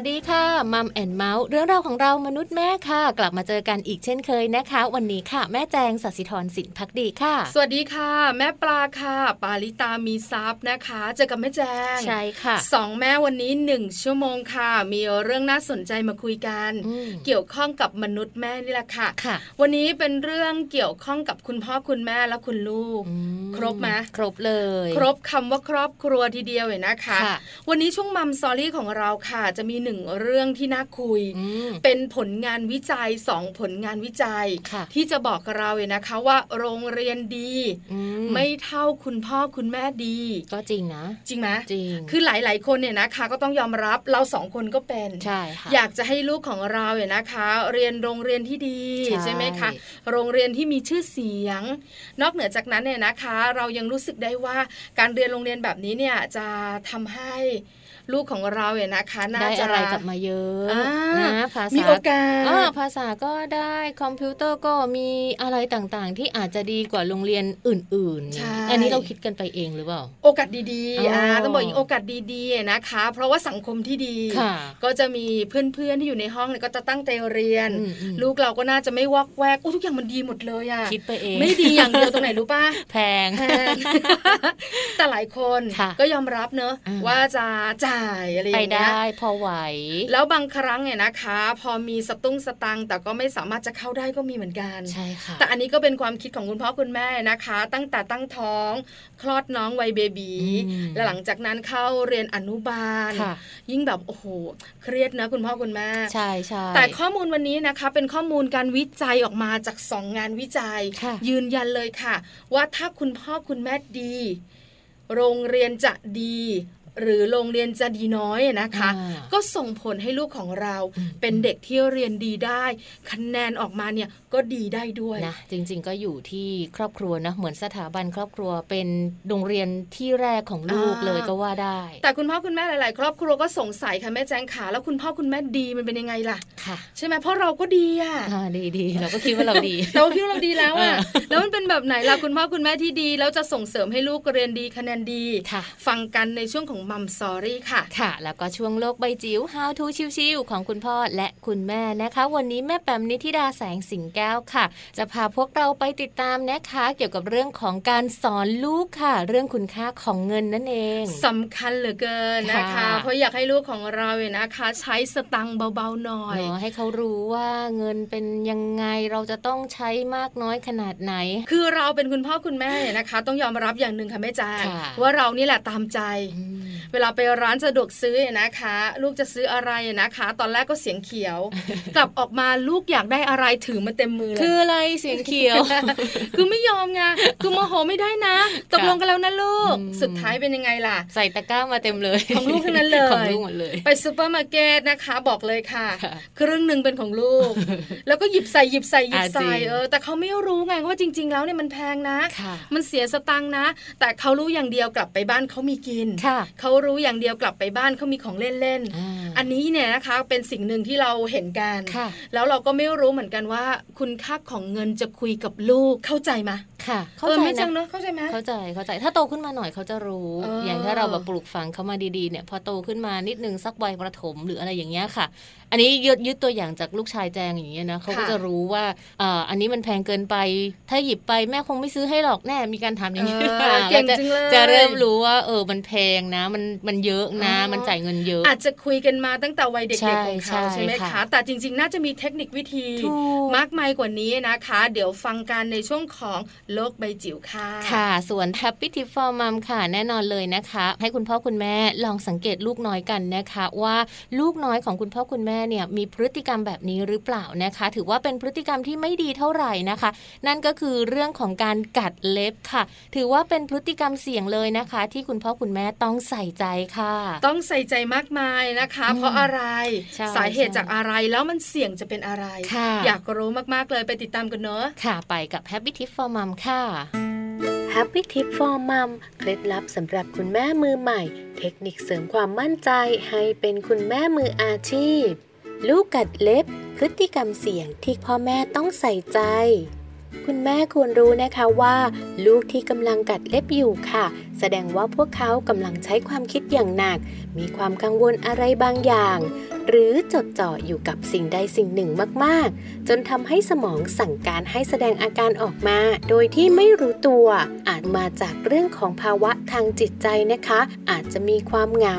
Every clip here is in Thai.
วัสดีค่ะมัมแอนเมาส์เรื่องราวของเรามนุษย์แม่ค่ะ กลับมาเจอกันอีกเช่นเคยนะคะ วันนี้ค่ะ แม่แจงสัสิธรสินพักดีค่ะ สวัสดีค่ะ แม่ปลาค่ะ ปาลิตามีซับนะคะ เจอกับแม่แจงใช่ค่ะสองแม่วันนี้หนึ่งชั่วโมงค่ะ มีเรื่องน่าสนใจมาคุยกัน เกี่ยวข้องกับมนุษย์แม่นี่แหละค่ะค่ะวันนี้เป็นเรื่องเกี่ยวข้องกับคุณพ่อคุณแม่และคุณลูก ครบไหมครบเลย ครบคำว่าครอบครัวทีเดียวเลยนะคะวันนี้ช่วงมัมซอรี่ของเราค่ะ จะมีหนึ่งเรื่องที่น่าคุย เป็นผลงานวิจัยสองผลงานวิจัย ที่จะบอกเราเลยนะคะว่า โรงเรียนดี ไม่เท่าคุณพ่อคุณแม่ดี ก็จริงนะ จริงไหมจริง คือหลาย ๆ คนเนี่ยนะคะ ก็ต้องยอมรับเราสองคนก็เป็นใช่ค่ะอยากจะให้ลูกของเราเนี่ยนะคะ เรียนโรงเรียนที่ดีใช่ไหมคะโรงเรียนที่มีชื่อเสียง นอกเหนือจากนั้นเนี่ยนะคะ เรายังรู้สึกได้ว่าการเรียนโรงเรียนแบบนี้เนี่ยจะทำให้ ลูกของเราเนี่ยนะคะน่าจะอะไรกลับมาเยอะนะภาษามีโอกาสภาษาก็ได้คอมพิวเตอร์ก็มีอะไรต่างๆ ที่อาจจะดีกว่าโรงเรียนอื่นๆ อันนี้เราคิดกันไปเองหรือเปล่า โอกาสดีๆอ่าต้องบอกอีกโอกาสดีๆนะคะ เพราะว่าสังคมที่ดีก็จะมีเพื่อนๆที่อยู่ในห้องเนี่ยก็จะตั้งใจเรียน ลูกเราก็น่าจะไม่วอกแวกทุกอย่างมันดีหมดเลยอะคิดไปเองไม่ดีอย่างเดียวตรงไหนรู้ป่ะแพงแต่หลายคนก็ยอมรับเนอะว่าจะจ่ายอะไรอย่างเงี้ยไปได้พอไหว แล้วบางครั้งเนี่ยนะคะ พอมีสตุ้งสตังแต่ก็ไม่สามารถจะเข้าได้ก็มีเหมือนกันใช่ค่ะแต่อันนี้ก็เป็นความคิดของคุณพ่อคุณแม่นะคะ ตั้งแต่ตั้งท้องคลอดน้องวัยเบบีแล้วหลังจากนั้นเข้าเรียนอนุบาล ยิ่งแบบโอ้โหเครียดนะคุณพ่อคุณแม่ใช่ใช่แต่ข้อมูลวันนี้นะคะ เป็นข้อมูลการวิจัยออกมาจากสองงานวิจัย ยืนยันเลยค่ะ ว่าถ้าคุณพ่อคุณแม่ดีโรงเรียนจะดี หรือโรงเรียนจะดีน้อยนะคะ ก็ส่งผลให้ลูกของเราเป็นเด็กที่เรียนดีได้ คะแนนออกมาเนี่ยก็ดีได้ด้วยนะจริง ๆ ก็อยู่ที่ครอบครัวนะเหมือนสถาบันครอบครัวเป็นโรงเรียนที่แรกของลูกเลยก็ว่าได้ แต่คุณพ่อคุณแม่หลาย ๆ ครอบครัวก็สงสัยค่ะแม่แจ้งขาแล้วคุณพ่อคุณแม่ดีมันเป็นยังไงล่ะค่ะ ใช่ไหมเพราะเราก็ดีอะดีดีเราก็คิดว่าเราดี เราคิดว่าเราดีแล้วอะแล้วมันเป็นแบบไหนล่ะคุณพ่อคุณแม่ที่ดีแล้วจะส่งเสริมให้ลูกเรียนดีคะแนนดีฟังกันในช่วงของมัมซอรี่ค่ะ ค่ะ แล้วก็ช่วงโลกใบจิ๋ว How to ชิวๆของคุณพ่อและคุณแม่นะคะ วันนี้แม่แปมนิธิดาแสงสิงแก้วค่ะ จะพาพวกเราไปติดตามนะคะ เกี่ยวกับเรื่องของการสอนลูกค่ะ เรื่องคุณค่าของเงินนั่นเองสำคัญเหลือเกินนะคะ เพราะอยากให้ลูกของเราเนี่ยนะคะ ใช้สตังค์เบาๆหน่อยให้เขารู้ว่าเงินเป็นยังไงเราจะต้องใช้มากน้อยขนาดไหน คือเราเป็นคุณพ่อคุณแม่นะคะ ต้องยอมรับอย่างหนึ่งค่ะแม่จางว่าเรานี่แหละตามใจเวลาไปร้านสะดวกซื้อนะคะ ลูกจะซื้ออะไรนะคะ ตอนแรกก็เสียงเขียว กลับออกมาลูกอยากได้อะไรถือมาเต็มมือเลยคืออะไรเสียงเขียว คือไม่ยอมไงคือโมโหไม่ได้นะ ตกลงกันแล้วนะลูก สุดท้ายเป็นยังไงล่ะ ใส่ตะกร้ามาเต็มเลย ของลูกทั้งนั้นเลยของลูกหมดเลย ไปซูเปอร์มาร์เก็ตนะคะ บอกเลยค่ะ ครึ่งหนึ่งเป็นของลูก แล้วก็หยิบใส่หยิบใส่หยิบใส่เออแต่เขาไม่รู้ไงว่าจริง ๆ แล้วเนี่ยมันแพงนะ มันเสียสตังค์นะ แต่เขารู้อย่างเดียวกลับไปบ้านเขามีกินเขารู้อย่างเดียวกลับไปบ้านเขามีของเล่นเล่นอันนี้เนี่ยนะคะเป็นสิ่งหนึ่งที่เราเห็นกัน แล้วเราก็ไม่รู้เหมือนกันว่า คุณค่าของเงินจะคุยกับลูกเข้าใจไหมค่ะเข้าใจนะเข้าใจไหมเข้าใจเข้าใจ ถ้าโตขึ้นมาหน่อยเขาจะรู้ อย่างถ้าเราแบบปลูกฝังเขามาดีๆเนี่ย พอโตขึ้นมานิดนึงสักวัยประถมหรืออะไรอย่างเงี้ยค่ะอันนี้ยึดยึดตัวอย่างจากลูกชายแจงอย่างเงี้ยนะเขาก็จะรู้ว่าอันนี้มันแพงเกินไป ถ้าหยิบไปแม่คงไม่ซื้อให้หรอกแน่มีการทำอย่างนี้เก่งจริงเลยจะเริ่มรู้ว่า เออมันแพงนะ มันมันเยอะนะ มันจ่ายเงินเยอะ อาจจะคุยกันมาตั้งแต่วัยเด็กๆของเขาใช่ไหมคะ แต่จริง ๆ น่าจะมีเทคนิควิธีมากมายกว่านี้นะคะ เดี๋ยวฟังกันในช่วงของโลกใบจิ๋วค่ะ ค่ะ ส่วน Happy Tip for Mom ค่ะ แน่นอนเลยนะคะ ให้คุณพ่อคุณแม่ลองสังเกตลูกน้อยกันนะคะ ว่าลูกน้อยของคุณพ่อคุณแม่เนี่ยมีพฤติกรรมแบบนี้หรือเปล่านะคะ ถือว่าเป็นพฤติกรรมที่ไม่ดีเท่าไหร่นะคะ นั่นก็คือเรื่องของการกัดเล็บค่ะ ถือว่าเป็นพฤติกรรมเสี่ยงเลยนะคะ ที่คุณพ่อคุณแม่ต้องใส่ใจค่ะ ต้องใส่ใจมากมายนะคะ เพราะอะไรสาเหตุจากอะไรแล้วมันเสี่ยงจะเป็นอะไร อยากรู้มากๆเลยไปติดตามกันเนอะค่ะ ไปกับ Happy Tip for Mom ค่ะ Happy Tip for Mom เคล็ดลับสำหรับคุณแม่มือใหม่ เทคนิคเสริมความมั่นใจให้เป็นคุณแม่มืออาชีพ ลูกกัดเล็บ พฤติกรรมเสี่ยงที่พ่อแม่ต้องใส่ใจ คุณแม่ควรรู้นะคะว่า ลูกที่กำลังกัดเล็บอยู่ค่ะ แสดงว่าพวกเขากำลังใช้ความคิดอย่างหนัก มีความกังวลอะไรบางอย่าง หรือจดจ่ออยู่กับสิ่งใดสิ่งหนึ่งมากๆ จนทำให้สมองสั่งการให้แสดงอาการออกมา โดยที่ไม่รู้ตัว อาจมาจากเรื่องของภาวะทางจิตใจนะคะ อาจจะมีความเหงา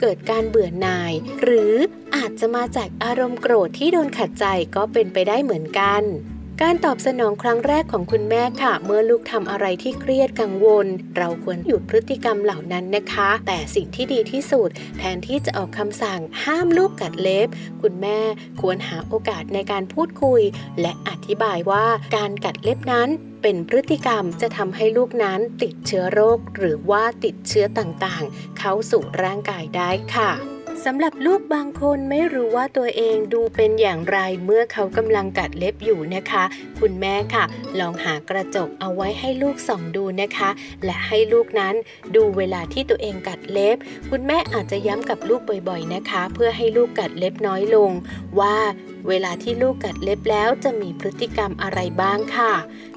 เกิดการเบื่อหน่าย หรืออาจจะมาจากอารมณ์โกรธที่โดนขัดใจก็เป็นไปได้เหมือนกัน การตอบสนองครั้งแรกของคุณแม่ค่ะ เมื่อลูกทำอะไรที่เครียดกังวล เราควรหยุดพฤติกรรมเหล่านั้นนะคะ แต่สิ่งที่ดีที่สุด แทนที่จะออกคำสั่งห้ามลูกกัดเล็บ คุณแม่ควรหาโอกาสในการพูดคุย และอธิบายว่าการกัดเล็บนั้นเป็นพฤติกรรมจะทำให้ลูกนั้นติดเชื้อโรค หรือว่าติดเชื้อต่างๆ เข้าสู่ร่างกายได้ค่ะ สำหรับลูกบางคนไม่รู้ว่าตัวเองดูเป็นอย่างไรเมื่อเขากำลังกัดเล็บอยู่นะคะ คุณแม่ค่ะ ลองหากระจกเอาไว้ให้ลูกส่องดูนะคะ และให้ลูกนั้นดูเวลาที่ตัวเองกัดเล็บ คุณแม่อาจจะย้ำกับลูกบ่อยๆนะคะ เพื่อให้ลูกกัดเล็บน้อยลง ว่าเวลาที่ลูกกัดเล็บแล้วจะมีพฤติกรรมอะไรบ้างค่ะ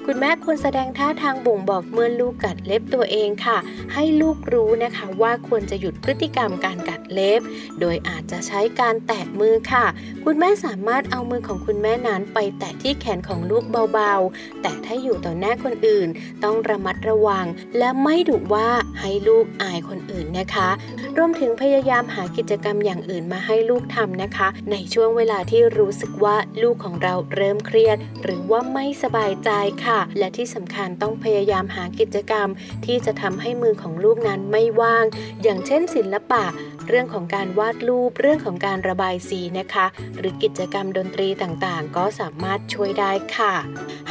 คุณแม่ควรแสดงท่าทางบ่งบอกเมื่อลูกกัดเล็บตัวเองค่ะ ให้ลูกรู้นะคะว่าควรจะหยุดพฤติกรรมการกัดเล็บ โดยอาจจะใช้การแตะมือค่ะ คุณแม่สามารถเอามือของคุณแม่นั้นไปแตะที่แขนของลูกเบาๆ แต่ถ้าอยู่ต่อหน้าคนอื่น ต้องระมัดระวัง และไม่ดุว่าให้ลูกอายคนอื่นนะคะ รวมถึงพยายามหากิจกรรมอย่างอื่นมาให้ลูกทำนะคะ ในช่วงเวลาที่รู้สึกว่าลูกของเราเริ่มเครียด หรือว่าไม่สบายใจค่ะะ และที่สำคัญต้องพยายามหากิจกรรมที่จะทำให้มือของลูกนั้นไม่ว่าง อย่างเช่นศิลปะเรื่องของการวาดรูปเรื่องของการระบายสีนะคะ หรือกิจกรรมดนตรีต่างๆ ก็สามารถช่วยได้ค่ะ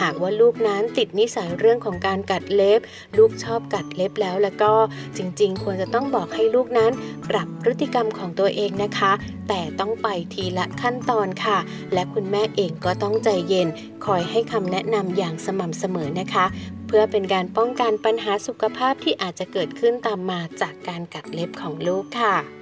หากว่าลูกนั้นติดนิสัยเรื่องของการกัดเล็บ ลูกชอบกัดเล็บแล้วแล้วก็จริงๆ ควรจะต้องบอกให้ลูกนั้นปรับพฤติกรรมของตัวเองนะคะ แต่ต้องไปทีละขั้นตอนค่ะ และคุณแม่เองก็ต้องใจเย็น คอยให้คำแนะนำอย่างสม่ำเสมอนะคะ เพื่อเป็นการป้องกันปัญหาสุขภาพที่อาจจะเกิดขึ้นตามมาจากการกัดเล็บของลูกค่ะ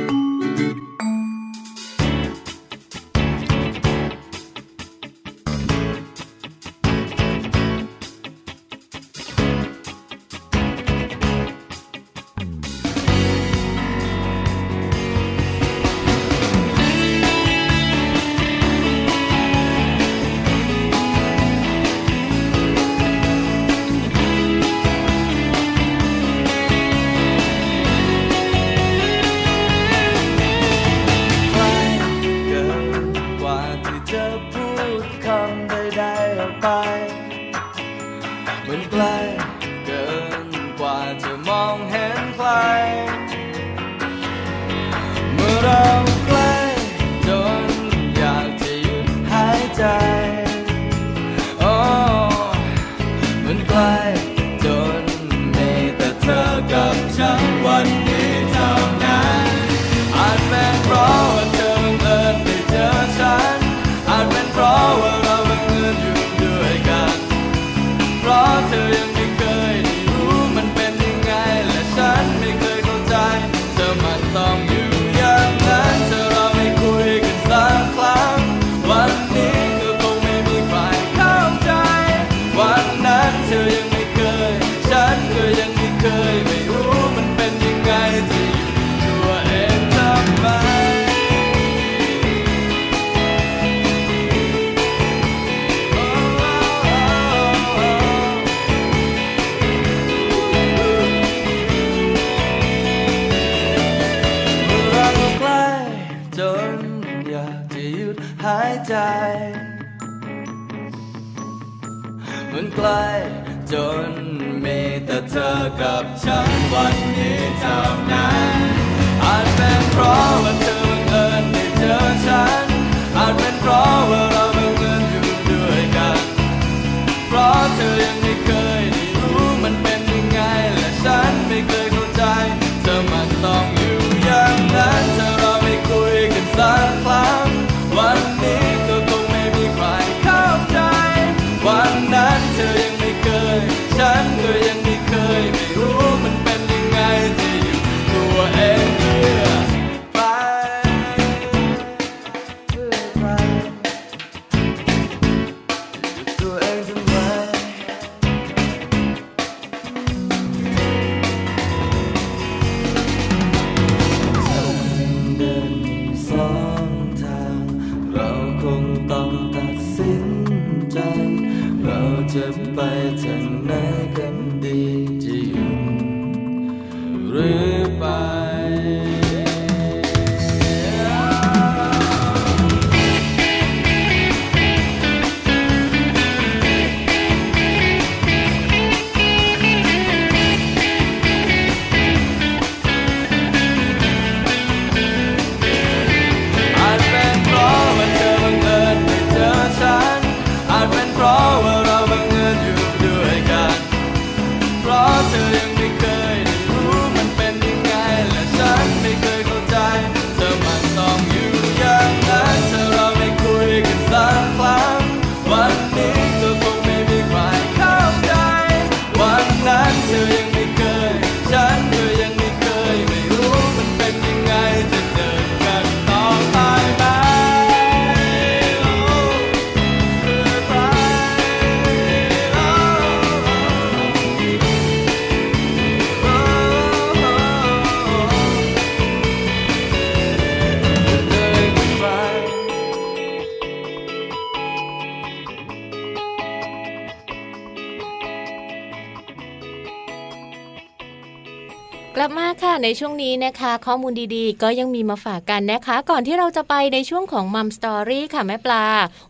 นี้นะคะ ข้อมูลดีๆ ก็ยังมีมาฝากกันนะคะ ก่อนที่เราจะไปในช่วงของมัมสตอรี่ค่ะแม่ปลา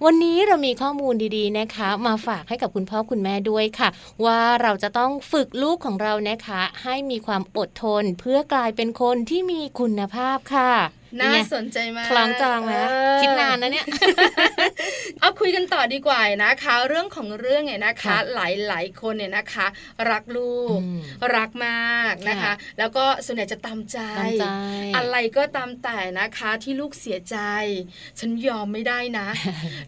วันนี้เรามีข้อมูลดีๆนะคะ มาฝากให้กับคุณพ่อคุณแม่ด้วยค่ะ ว่าเราจะต้องฝึกลูกของเรานะคะ ให้มีความอดทนเพื่อกลายเป็นคนที่มีคุณภาพค่ะ น่าเป็ไงสนใจมากคล้องจองไหมเออคิดนานนะเนี่ยเอาคุยกันต่อดีกว่านะคะ เรื่องของเรื่องเนี่ยนะคะค่ะหลายหลายๆคนเนี่ยนะคะ รักลูกอืมรักมากนะคะค่ะแล้วก็ส่วนใหญ่จะตามใจตามใจ อะไรก็ตามแต่นะคะที่ลูกเสียใจ ฉันยอมไม่ได้นะ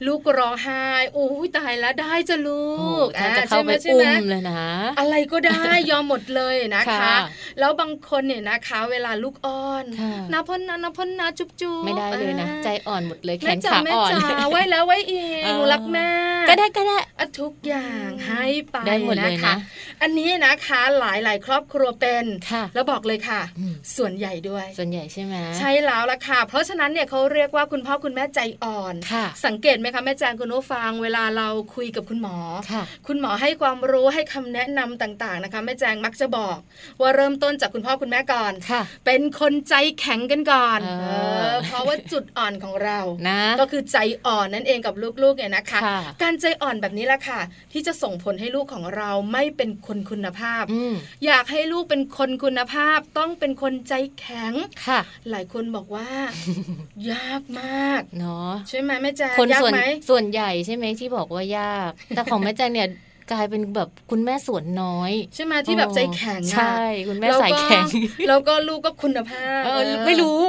ลูกร้องไห้โอ้ยตายแล้วได้จะลูโอ้กถ้าจะอ่เข้าไปใช่หอุ้ใช่มหเลยนะ อะไรก็ได้ยอมหมดเลยนะคะค่ะแล้วบางคนเนี่ยนะคะ เวลาลูกอ้อนค่ะนาพ่นนะนาพ่นนะจุ๊บจุ๊บไม่ได้เลยนะอ่าใจอ่อนหมดเลยแขแม่นจ๋าขาแม่อ่อนจ๋าไว้แล้วไว้อีกเออหนูรักแม่ก็ได้ก็ได้อะทุกอย่างให้ไปได้หมดเลยนะคะนะอันนี้นะคะหลายหลายๆครอบครัวเป็นค่ะแล้วบอกเลยค่ะอืมส่วนใหญ่ด้วย ส่วนใหญ่ใช่ไหมใช่แล้วล่ะค่ะ เพราะฉะนั้นเนี่ยเขาเรียกว่าคุณพ่อคุณแม่ใจอ่อนค่ะสังเกตไหมคะแม่แจงคุณผู้ฟังเวลาเราคุยกับคุณหมอค่ะคุณหมอให้ความรู้ให้คำแนะนำต่างๆนะคะแม่แจงมักจะบอก ว่าเริ่มต้นจากคุณพ่อคุณแม่ก่อนค่ะเป็นคนใจแข็งกันก่อนเออเออเพราะว่าจุดอ่อนของเรานะก็คือใจอ่อนนั่นเองกับลูกๆเนี่ยนะคะค่ะการใจอ่อนแบบนี้แหละค่ะ ที่จะส่งผลให้ลูกของเราไม่เป็นคนคุณภาพอืมอยากให้ลูกเป็นคนคุณภาพต้องเป็นคนใจแข็งค่ะ หลายคนบอกว่า ยากมากเนาะใช่ไหมแม่แจงคนยากส่วนไหมส่วนใหญ่ใช่ไหมที่บอกว่ายาก แต่ของแม่แจงเนี่ย กลายเป็นแบบคุณแม่สวนน้อย ใช่ไหมที่แบบใจแข็งอะใช่ คุณแม่ล้วก็สายแข็ง แล้วก็ลูกก็คุณภาพเออเออไม่รู้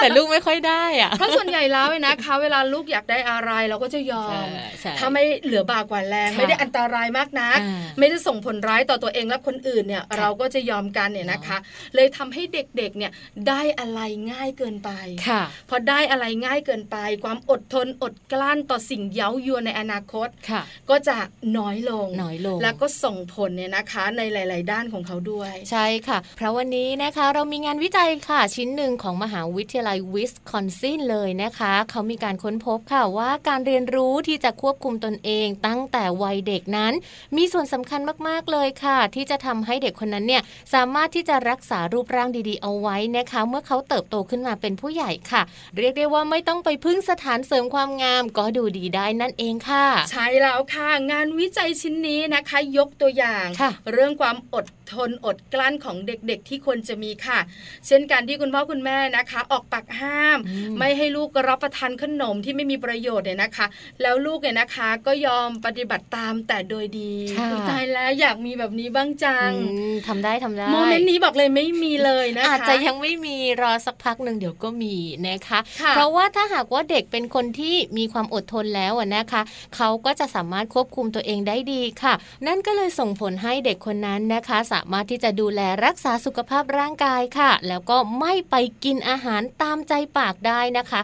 แต่ลูกไม่ค่อยได้อะเพราะส่วนใหญ่แล้วเนี่ยนะคะ เวลาลูกอยากได้อะไรเราก็จะยอมใช่ใช่ถ้าไม่เหลือบากกว่าแรงค่ะไม่ได้อันตรายมากนักอ่าไม่ได้ส่งผลร้ายต่อตัวเองและคนอื่นเนี่ยค่ะเราก็จะยอมกันเนี่ยนะคะ เลยทำให้เด็กๆเนี่ยได้อะไรง่ายเกินไปค่ะพอได้อะไรง่ายเกินไป ความอดทนอดกลั้นต่อสิ่งเย้ายวนในอนาคตค่ะก็จะน้อยลงน้อยลง แล้วก็ส่งผลเนี่ยนะคะในหลาย ๆ ด้านของเขาด้วย ใช่ค่ะ เพราะวันนี้นะคะเรามีงานวิจัยค่ะ ชิ้นหนึ่งของมหาวิทยาลัยวิสคอนซินเลยนะคะ เขามีการค้นพบค่ะว่าการเรียนรู้ที่จะควบคุมตนเองตั้งแต่วัยเด็กนั้น มีส่วนสำคัญมาก ๆ เลยค่ะ ที่จะทำให้เด็กคนนั้นเนี่ยสามารถที่จะรักษารูปร่างดี ๆ เอาไว้นะคะ เมื่อเขาเติบโตขึ้นมาเป็นผู้ใหญ่ค่ะ เรียกได้ว่าไม่ต้องไปพึ่งสถานเสริมความงามก็ดูดีได้นั่นเองค่ะ ใช่แล้วค่ะ งานวิจัยชิ้นนี้นะคะยกตัวอย่างค่ะเรื่องความอดทนอดกลั้นของเด็กๆ ที่ควรจะมีค่ะ เช่นการที่คุณพ่อคุณแม่นะคะ ออกปากห้ามอืมไม่ให้ลูกรับประทานขนมที่ไม่มีประโยชน์เนี่ยนะคะ แล้วลูกเนี่ยนะคะก็ยอมปฏิบัติตามแต่โดยดีค่ะอุ๊ยตายแล้วอยากมีแบบนี้บ้างจังอืมทำได้ทำได้โมเมนต์นี้บอกเลยไม่มีเลยนะคะอาจจะยังไม่มีรอสักพักหนึ่งเดี๋ยวก็มีนะคะค่ะเพราะว่าถ้าหากว่าเด็กเป็นคนที่มีความอดทนแล้วอะนะคะ เขาก็จะสามารถควบคุมตัวเองได้ดีค่ะ นั่นก็เลยส่งผลให้เด็กคนนั้นนะคะ สามารถที่จะดูแลรักษาสุขภาพร่างกายค่ะ แล้วก็ไม่ไปกินอาหารตามใจปากได้นะคะ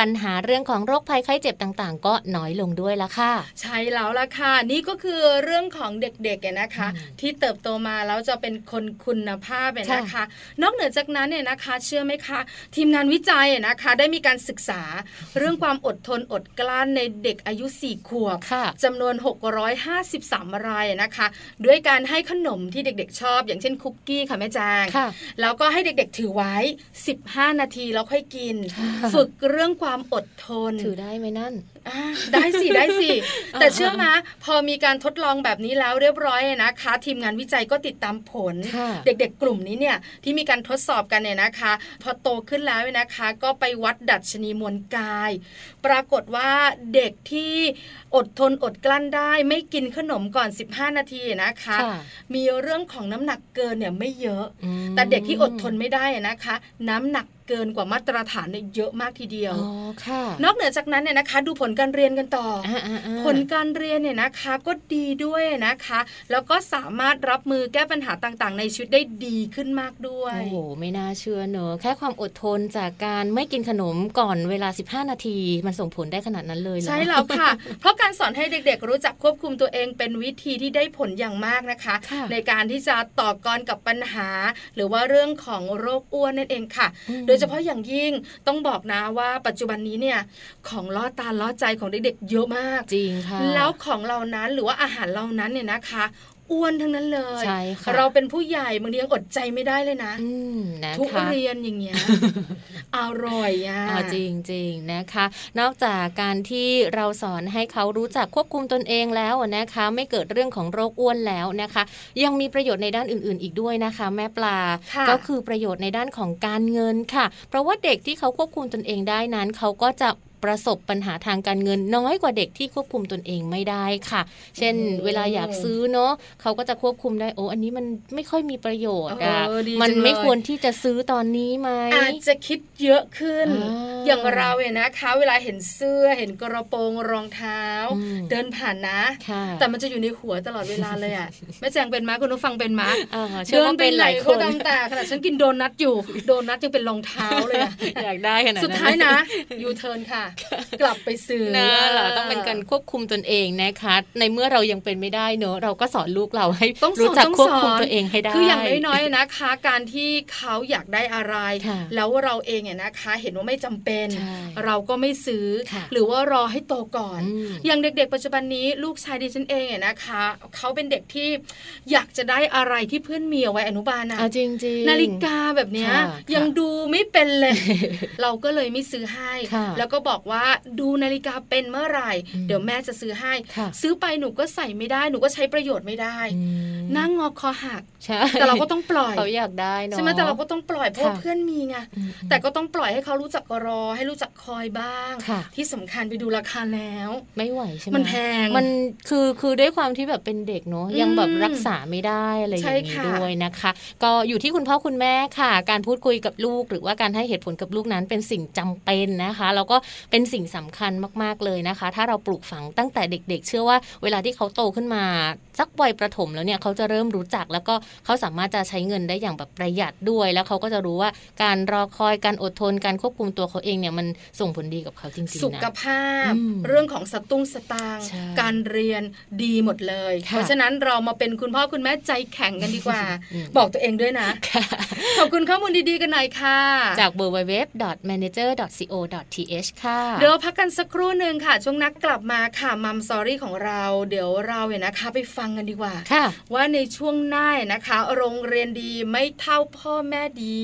ปัญหาเรื่องของโรคภัยไข้เจ็บต่างๆ ก็น้อยลงด้วยละค่ะ ใช่แล้วล่ะค่ะ นี่ก็คือเรื่องของเด็กๆเนี่ยนะคะอืมที่เติบโตมาแล้วจะเป็นคนคุณภาพเนี่ยนะคะค่ะนอกเหนือจากนั้นเนี่ยนะคะ เชื่อไหมคะ ทีมงานวิจัยเนี่ยนะคะ ได้มีการศึกษาเรื่องความอดทนอดกลั้นในเด็กอายุ 4 ขวบค่ะจำนวน 653 รายนะคะ ด้วยการให้ขนมที่เด็กๆชอบ อย่างเช่นคุกกี้ค่ะแม่แจางค่ะแล้วก็ให้เด็กๆถือไว้ 15 นาทีแล้วค่อยกินค่ะฝึกเรื่องความความอดทน ถือได้ไหมนั่น ได้สิได้สิ แต่เชื่อมาพอมีการทดลองแบบนี้แล้วเรียบร้อยนะคะ ทีมงานวิจัยก็ติดตามผล เด็กๆ กลุ่มนี้เนี่ยที่มีการทดสอบกันเนี่ยนะคะ พอโตขึ้นแล้วนะคะ ก็ไปวัดดัชนีมวลกาย ปรากฏว่าเด็กที่อดทนอดกลั้นได้ ไม่กินขนมก่อน 15 นาทีนะคะ มีเรื่องของน้ำหนักเกินเนี่ยไม่เยอะ แต่เด็กที่อดทนไม่ได้นะคะ น้ำหนักเกินกว่ามาตรฐานเนี่ยเยอะมากทีเดียวอ๋อค่ะนอกเหนือจากนั้นเนี่ยนะคะ ดูผลการเรียนกันต่อผลการเรียนเนี่ยนะคะก็ดีด้วยนะคะ แล้วก็สามารถรับมือแก้ปัญหาต่างๆ ในชีวิตได้ดีขึ้นมากด้วยโอ้โหไม่น่าเชื่อเนอะแค่ความอดทนจากการไม่กินขนมก่อนเวลา 15 นาที มันส่งผลได้ขนาดนั้นเลยใช่แล้วค่ะ เพราะการสอนให้เด็กๆ รู้จักควบคุมตัวเองเป็นวิธีที่ได้ผลอย่างมากนะคะ ในการที่จะต่อกรกับปัญหา หรือว่าเรื่องของโรคอ้วนนั่นเองค่ะ โดยเฉพาะอย่างยิ่งต้องบอกนะว่าปัจจุบันนี้เนี่ยของล่อตาล่อใจของเด็กๆเยอะมากจริงค่ะแล้วของเรานั้นหรือว่าอาหารเรานั้นเนี่ยนะคะอ้วนทั้งนั้นเลยใช่ค่ะเราเป็นผู้ใหญ่บางทียังอดใจไม่ได้เลยนะนะทุกเรียนอย่างเงี้ยอร่อยอะจริงจริงนะคะ นอกจากการที่เราสอนให้เขารู้จักควบคุมตนเองแล้วนะคะ ไม่เกิดเรื่องของโรคอ้วนแล้วนะคะ ยังมีประโยชน์ในด้านอื่น ๆ อีกด้วยนะคะ แม่ปลาก็คือประโยชน์ในด้านของการเงินค่ะ เพราะว่าเด็กที่เขาควบคุมตนเองได้นั้น เขาก็จะ ประสบปัญหาทางการเงินน้อยกว่าเด็กที่ควบคุมตนเองไม่ได้ค่ะ เช่น เวลาอยากซื้อเนาะเขาก็จะควบคุมได้โอ้อันนี้มันไม่ค่อยมีประโยชน์อะมันไม่ควรที่จะซื้อตอนนี้ไหมอาจจะคิดเยอะขึ้นอย่างเราเนี่ยนะคะเวลาเห็นเสื้อเห็นกระโปรงรองเท้า เดินผ่านนะ แต่มันจะอยู่ในหัวตลอดเวลาเลยอะแม่แจงเป็นม้าคุณผู้ฟังเป็นม้าเดินไปไหนก็ตามแต่ขณะฉันกินโดนัทอยู่โดนัทยังเป็นรองเท้าเลยอยากได้ขนาดสุดท้ายนะยูเทิร์นค่ะกลับไปซื้อนะต้องเป็นการควบคุมตนเองนะคะ ในเมื่อเรายังเป็นไม่ได้เนอะเราก็สอนลูกเราให้รู้จักควบคุมตัวเองให้ได้คืออย่างน้อยๆนะคะ การที่เขาอยากได้อะไร แล้วเราเองเนี่ยนะคะ เห็นว่าไม่จำเป็น เราก็ไม่ซื้อ หรือว่ารอให้โตก่อน อย่างเด็ก ๆ ปัจจุบันนี้ลูกชายดิฉันเองเนี่ยนะคะเขาเป็นเด็กที่อยากจะได้อะไรที่เพื่อนมีเอาไว้อนุบาลนะจริงๆนาฬิกาแบบนี้ยังดูไม่เป็นเลย เราก็เลยไม่ซื้อให้ แล้วก็บอกว่าดูนาฬิกาเป็นเมื่อไหร่ เดี๋ยวแม่จะซื้อให้ ซื้อไปหนูก็ใส่ไม่ได้หนูก็ใช้ประโยชน์ไม่ได้ นั่งงอคอหักแต่เราก็ต้องปล่อยเขาอยากได้เนาะใช่ไหมแต่เราก็ต้องปล่อยเพราะเพื่อนมีไงแต่ก็ต้องปล่อยให้เขารู้จักรอ ให้รู้จักคอยบ้าง ที่สำคัญไปดูราคาแล้ว ไม่ไหวใช่ไหมมันแพงมันคือคือด้วยความที่แบบเป็นเด็กเนาะยังแบบรักษาไม่ได้อะไรอย่างนี้ด้วยนะคะ ก็อยู่ที่คุณพ่อคุณแม่ค่ะ การพูดคุยกับลูกหรือว่าการให้เหตุผลกับลูกนั้นเป็นสิ่งจำเป็นนะคะ แล้วก็เป็นสิ่งสำคัญมาก ๆ เลยนะคะ ถ้าเราปลูกฝังตั้งแต่เด็ก ๆ เชื่อว่าเวลาที่เขาโตขึ้นมา สักวัยประถมแล้วเนี่ยเขาจะเริ่มรู้จัก แล้วก็เขาสามารถจะใช้เงินได้อย่างแบบประหยัดด้วย แล้วเขาก็จะรู้ว่าการรอคอยการอดทนการควบคุมตัวเขาเองเนี่ยมันส่งผลดีกับเขาจริงๆนะสุขภาพ เรื่องของสตุ้งสตางการเรียนดีหมดเลย เพราะฉะนั้นเรามาเป็นคุณพ่อคุณแม่ใจแข็งกันดีกว่า บอกตัวเองด้วยนะ ขอบคุณข้อมูลดีๆกันหน่อยค่ะ จาก www.manager.co.th ค่ะ เดี๋ยวพักกันสักครู่หนึ่งค่ะ ช่วงนักกลับมาค่ะมัมซอรี่ของเรา เดี๋ยวเราเนี่ยนะคะไปฟังกันดีกว่าว่าในช่วงหน้านะคะ โรงเรียนดีไม่เท่าพ่อแม่ดี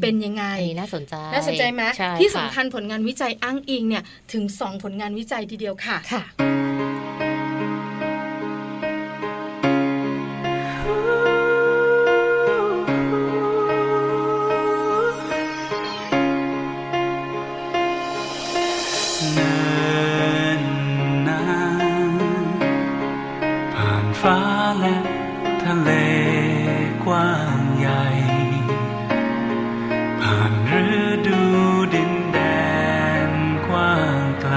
เป็นยังไงน่าสนใจน่าสนใจไหมที่สำคัญผลงานวิจัยอ้างอิงเนี่ยถึง 2 ผลงานวิจัยทีเดียวค่ะค่ะ กว้างใหญ่ ผ่านฤดูดินแดนกว้างไกล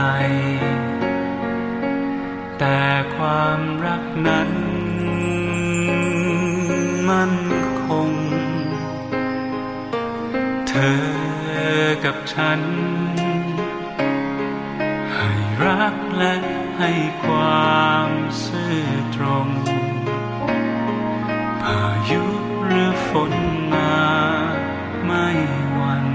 แต่ความรักนั้น มั่นคง เธอกับฉัน ให้รักและให้ความส นมาไม่หวัน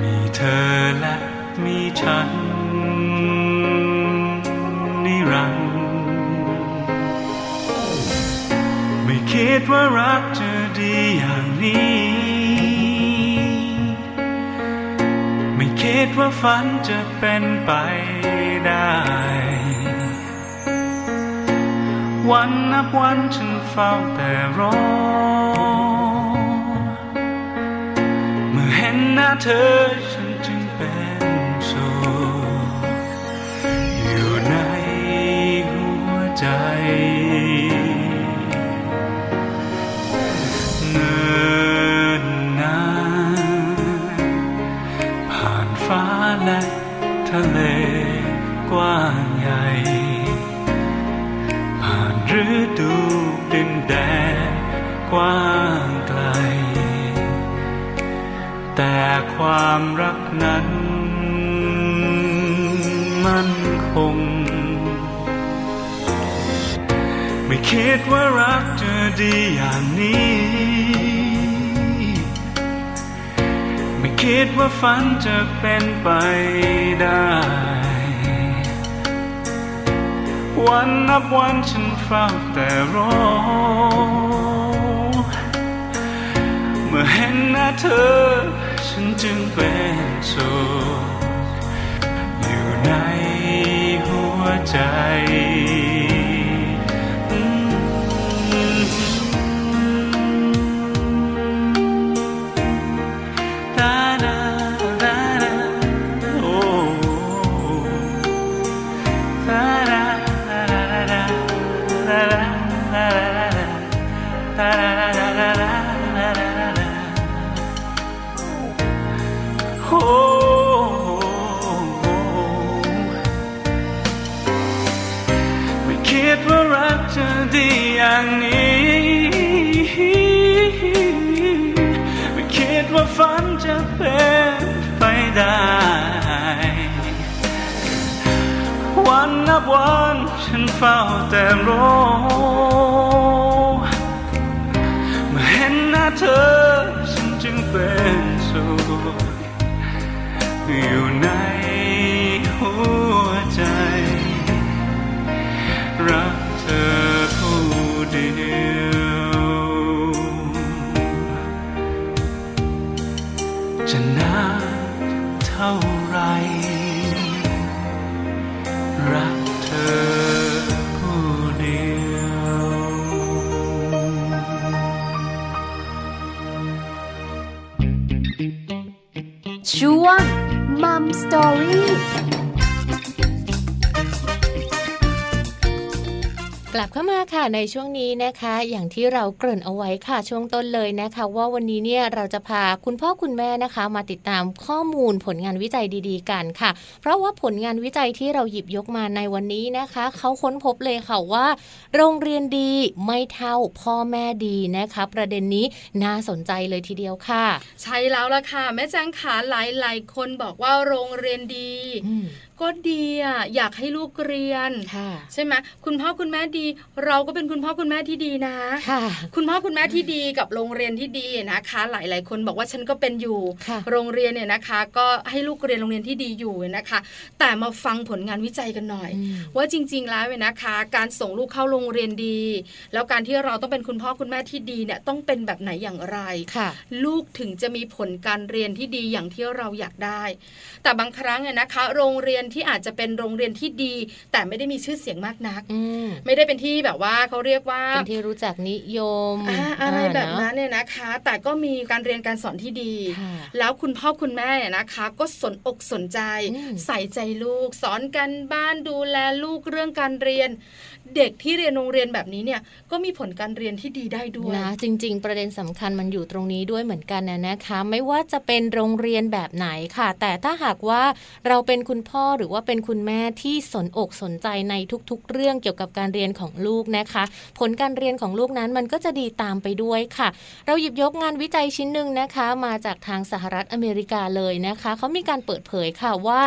มีเธอและมีฉัน นิรันดร์ไม่คิดว่ารักจะดีอย่างนี้คิดว่าฝันจะเป็นไปได้ วันนับวันฉัน เฝ้าแต่รอเมื่อเห็นหน้าเธอ ความรักนั้น มั่นคง ไม่คิดว่ารักจะดีอย่างนี้ ไม่คิดว่าฝันจะเป็นไปได้ วันนับวันฉันเฝ้าแต่รอ เมื่อเห็นหน้าเธอ จึงเป็นสุขอยู่ในหัวใจ ได้ วันนับวันฉันเฝ้าแต่รอเมื่อเห็นหน้าเธอ ฉันจึงเป็นสุขอยู่ใน ช่วงมัมสตอรี่ กลับเข้ามาค่ะในช่วงนี้นะคะ อย่างที่เราเกริ่นเอาไว้ค่ะช่วงต้นเลยนะคะ ว่าวันนี้เนี่ยเราจะพาคุณพ่อคุณแม่นะคะ มาติดตามข้อมูลผลงานวิจัยดีๆ กันค่ะ เพราะว่าผลงานวิจัยที่เราหยิบยกมาในวันนี้นะคะเขาค้นพบเลยค่ะว่า โรงเรียนดีไม่เท่าพ่อแม่ดีนะคะ ประเด็นนี้น่าสนใจเลยทีเดียวค่ะ ใช่แล้วล่ะค่ะแม่แจงขาหลายหลายๆคนบอกว่าโรงเรียนดีอืม ก็ดีอะอยากให้ลูกเรียนค่ะใช่ไหมคุณพ่อคุณแม่ดี เราก็เป็นคุณพ่อคุณแม่ที่ดีนะค่ะคุณพ่อคุณแม่ที่ดีกับโรงเรียนที่ดีนะคะ หลาย ๆ คนบอกว่าฉันก็เป็นอยู่ค่ะโรงเรียนเนี่ยนะคะ ก็ให้ลูกเรียนโรงเรียนที่ดีอยู่นะคะ แต่มาฟังผลงานวิจัยกันหน่อยอืมว่าจริง ๆ แล้วเนี่ยนะคะ การส่งลูกเข้าโรงเรียนดี แล้วการที่เราต้องเป็นคุณพ่อคุณแม่ที่ดีเนี่ยต้องเป็นแบบไหนอย่างไรค่ะลูกถึงจะมีผลการเรียนที่ดีอย่างที่เราอยากได้ แต่บางครั้งเนี่ยนะคะ โรงเรียนที่อาจจะเป็นโรงเรียนที่ดี แต่ไม่ได้มีชื่อเสียงมากนักอืมไม่ได้เป็นที่แบบว่าเขาเรียกว่าเป็นที่รู้จักนิยมอ่าอะไรแบบานั้นเนี่ยนะคะ แต่ก็มีการเรียนการสอนที่ดีค่ะแล้วคุณพ่อคุณแม่เนี่ยนะคะ ก็สนอกสนใจอืมใส่ใจลูก สอนกันบ้านดูแลลูกเรื่องการเรียนเด็กที่เรียนโรงเรียนแบบนี้เนี่ยก็มีผลการเรียนที่ดีได้ด้วยนะจริง ๆ ประเด็นสำคัญมันอยู่ตรงนี้ด้วยเหมือนกันนะนะคะ ไม่ว่าจะเป็นโรงเรียนแบบไหนค่ะ แต่ถ้าหากว่าเราเป็นคุณพ่อหรือว่าเป็นคุณแม่ที่สนอกสนใจในทุก ๆ เรื่องเกี่ยวกับการเรียนของลูกนะคะ ผลการเรียนของลูกนั้นมันก็จะดีตามไปด้วยค่ะ เราหยิบยกงานวิจัยชิ้นหนึ่งนะคะ มาจากทางสหรัฐอเมริกาเลยนะคะเขามีการเปิดเผยค่ะว่า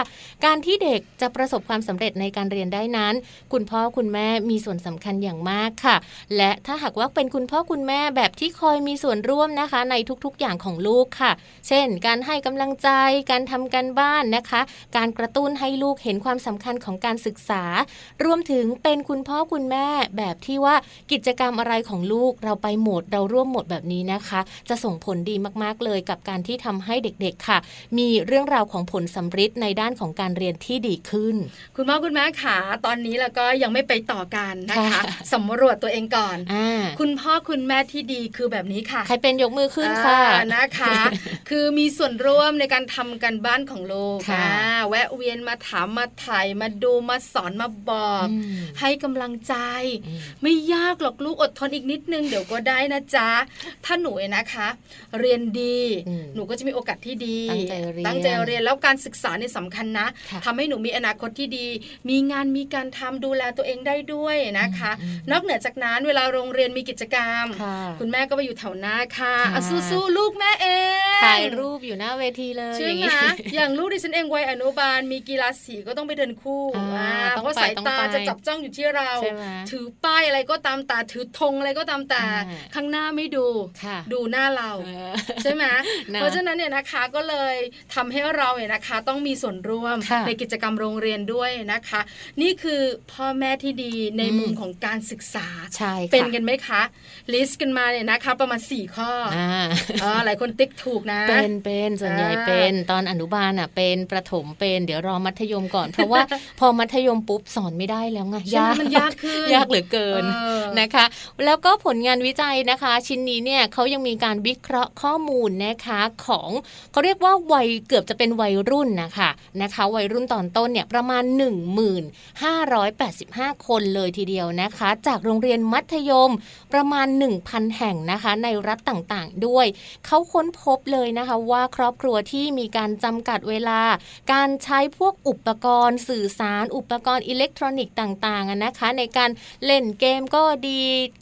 การที่เด็กจะประสบความสำเร็จในการเรียนได้นั้น คุณพ่อคุณแม่มีส่วนสำคัญอย่างมากค่ะ และถ้าหากว่าเป็นคุณพ่อคุณแม่แบบที่คอยมีส่วนร่วมนะคะ ในทุกๆอย่างของลูกค่ะ เช่น การให้กำลังใจ การทำการบ้านนะคะ การกระตุ้นให้ลูกเห็นความสำคัญของการศึกษา รวมถึงเป็นคุณพ่อคุณแม่แบบที่ว่ากิจกรรมอะไรของลูกเราไปหมดเราร่วมหมดแบบนี้นะคะ จะส่งผลดีมากๆเลยกับการที่ทำให้เด็กๆค่ะ มีเรื่องราวของผลสำฤทธิ์ในด้านของการเรียนที่ดีขึ้น คุณพ่อคุณแม่ขาตอนนี้แล้วก็ยังไม่ไปต่อกันนะคะสำรวจตัวเองก่อนอคุณพ่อคุณแม่ที่ดีคือแบบนี้ค่ะ ใครเป็นยกมือขึ้นค่ะนะคะ คือมีส่วนร่วมในการทำกันบ้านของลูกแวะเวียนมาถามมาถ่ายมาดูมาสอนมาบอก ให้กำลังใจ ไม่ยากหรอกลูกอดทนอีกนิดนึงเดี๋ยวก็ได้นะจ๊ะถ้าหนูนะคะ เรียนดีหนูก็จะมีโอกาสที่ดี ตั้งใจเรียนแล้วการศึกษาเนี่ยสำคัญนะทำให้หนูมีอนาคตที่ดี มีงานมีการทำดูแลตัวเองได้ด้วยนะคะ นอกเหนือจากนั้นเวลาโรงเรียนมีกิจกรรม คุณแม่ก็ไปอยู่แถวหน้าค่ะสู้ๆลูกแม่เองถ่ายรูปอยู่หน้าเวทีเลยใช่ไหมอย่างลูกดิฉันเองวัยอนุบาลมีกีฬาสีก็ต้องไปเดินคู่เพราะสายตาจะจับจ้องอยู่ที่เรา ถือป้ายอะไรก็ตามตาถือธงอะไรก็ตามตาข้างหน้าไม่ดูดูหน้าเราใช่ไหมเพราะฉะนั้นเนี่ยนะคะก็เลยทำให้เราเนี่ยนะคะ ต้องมีส่วนร่วมในกิจกรรมโรงเรียนด้วยนะคะ นี่คือพ่อแม่ที่ดีในมุมของการศึกษาใช่เป็นกันไหมคะ ลิสต์กันมาเนี่ยนะคะประมาณ 4 ข้ออ่าหลายคนติ๊กถูกนะ เป็นเป็นส่วนใหญ่เป็นตอนอนุบาลอะเป็นประถมเป็นเดี๋ยวรอมัธยมก่อน เพราะว่าพอมัธยมปุ๊บสอนไม่ได้แล้วไงยากมันยากขึ้นยากเหลือเกินนะคะ แล้วก็ผลงานวิจัยนะคะ ชิ้นนี้เนี่ยเขายังมีการวิเคราะห์ข้อมูลนะคะของเขาเรียกว่าวัยเกือบจะเป็นวัยรุ่นนะคะนะคะ วัยรุ่นตอนต้นเนี่ยประมาณ 1585 คนเลยทีเดียวนะคะ จากโรงเรียนมัธยมประมาณ 1,000 แห่งนะคะ ในรัฐต่างๆด้วย เขาค้นพบเลยนะคะว่าครอบครัวที่มีการจำกัดเวลา การใช้พวกอุปกรณ์ สื่อสาร อุปกรณ์อิเล็กทรอนิกส์ต่างๆนะคะ ในการเล่นเกมก็ดี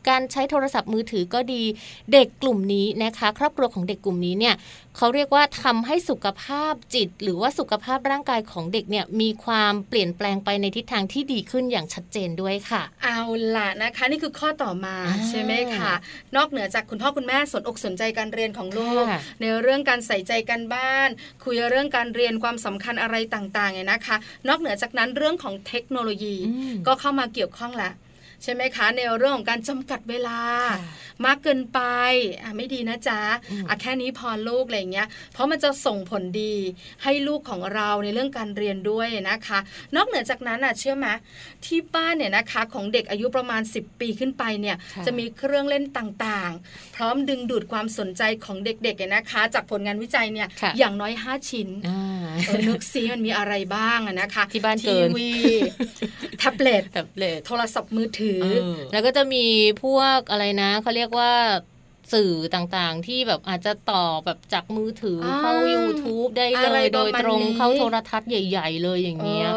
การใช้โทรศัพท์มือถือก็ดี เด็กกลุ่มนี้นะคะ ครอบครัวของเด็กกลุ่มนี้เนี่ย เขาเรียกว่าทำให้สุขภาพจิต หรือว่าสุขภาพร่างกายของเด็กเนี่ยมีความเปลี่ยนแปลงไปในทิศทางที่ดีขึ้นอย่างชัดเจนด้วยค่ะ เอาล่ะนะคะ นี่คือข้อต่อมาใช่ไหมคะนอกเหนือจากคุณพ่อคุณแม่สนอกสนใจการเรียนของลูกในเรื่องการใส่ใจกันบ้าน คุยเรื่องการเรียนความสำคัญอะไรต่างๆเนี่ยนะคะ นอกเหนือจากนั้นเรื่องของเทคโนโลยีก็เข้ามาเกี่ยวข้องแล้ว ใช่ไหมคะ ในเรื่องของการจำกัดเวลามากเกินไปอะไม่ดีนะจ๊ะอะแค่นี้พอลูกอะไรเงี้ย เพราะมันจะส่งผลดีให้ลูกของเราในเรื่องการเรียนด้วยนะคะ นอกเหนือจากนั้นอะเชื่อไหมที่บ้านเนี่ยนะคะ ของเด็กอายุประมาณ 10 ปีขึ้นไปเนี่ยจะมีเครื่องเล่นต่างๆ พร้อมดึงดูดความสนใจของเด็กๆเนี่ยนะคะ จากผลงานวิจัยเนี่ยอย่างน้อย 5 ชิ้นนึกซีมันมีอะไรบ้างนะคะที่บ้านทีวีแท็บเล็ตโทรศัพท์มือถือแล้วก็จะมีพวกอะไรนะเขาเรียกว่า สื่อต่างๆ ที่แบบอาจจะต่อแบบจากมือถือเข้า YouTube ได้เลยโดยตรงเข้าโทรทัศน์ใหญ่ ๆ เลยอย่างเงี้ย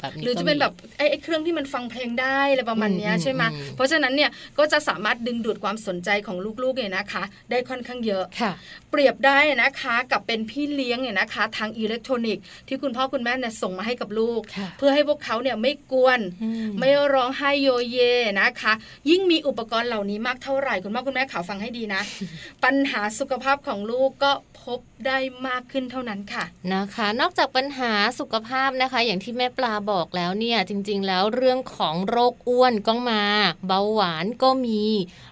แบบนี้หรือจะเป็นแบบไอ้เครื่องที่มันฟังเพลงได้อะไรประมาณนี้ใช่ไหมเพราะฉะนั้นเนี่ยก็จะสามารถดึงดูดความสนใจของลูกๆเนี่ยนะคะ ได้ค่อนข้างเยอะเปรียบได้นะคะกับเป็นพี่เลี้ยงเนี่ยนะคะ ทางอิเล็กทรอนิกส์ที่คุณพ่อคุณแม่เนี่ยส่งมาให้กับลูก เพื่อให้พวกเขาเนี่ยไม่กวน ไม่ร้องไห้โยเยนะคะ ยิ่งมีอุปกรณ์เหล่านี้มากเท่าไหร่คุณพ่อคุณแม่ข่าวฟังให้ดีนะปัญหาสุขภาพของลูกก็พบได้มากขึ้นเท่านั้นค่ะนะคะ นอกจากปัญหาสุขภาพนะคะ อย่างที่แม่ปลาบอกแล้วเนี่ยจริง ๆ แล้วเรื่องของโรคอ้วนก็มา เบาหวานก็มี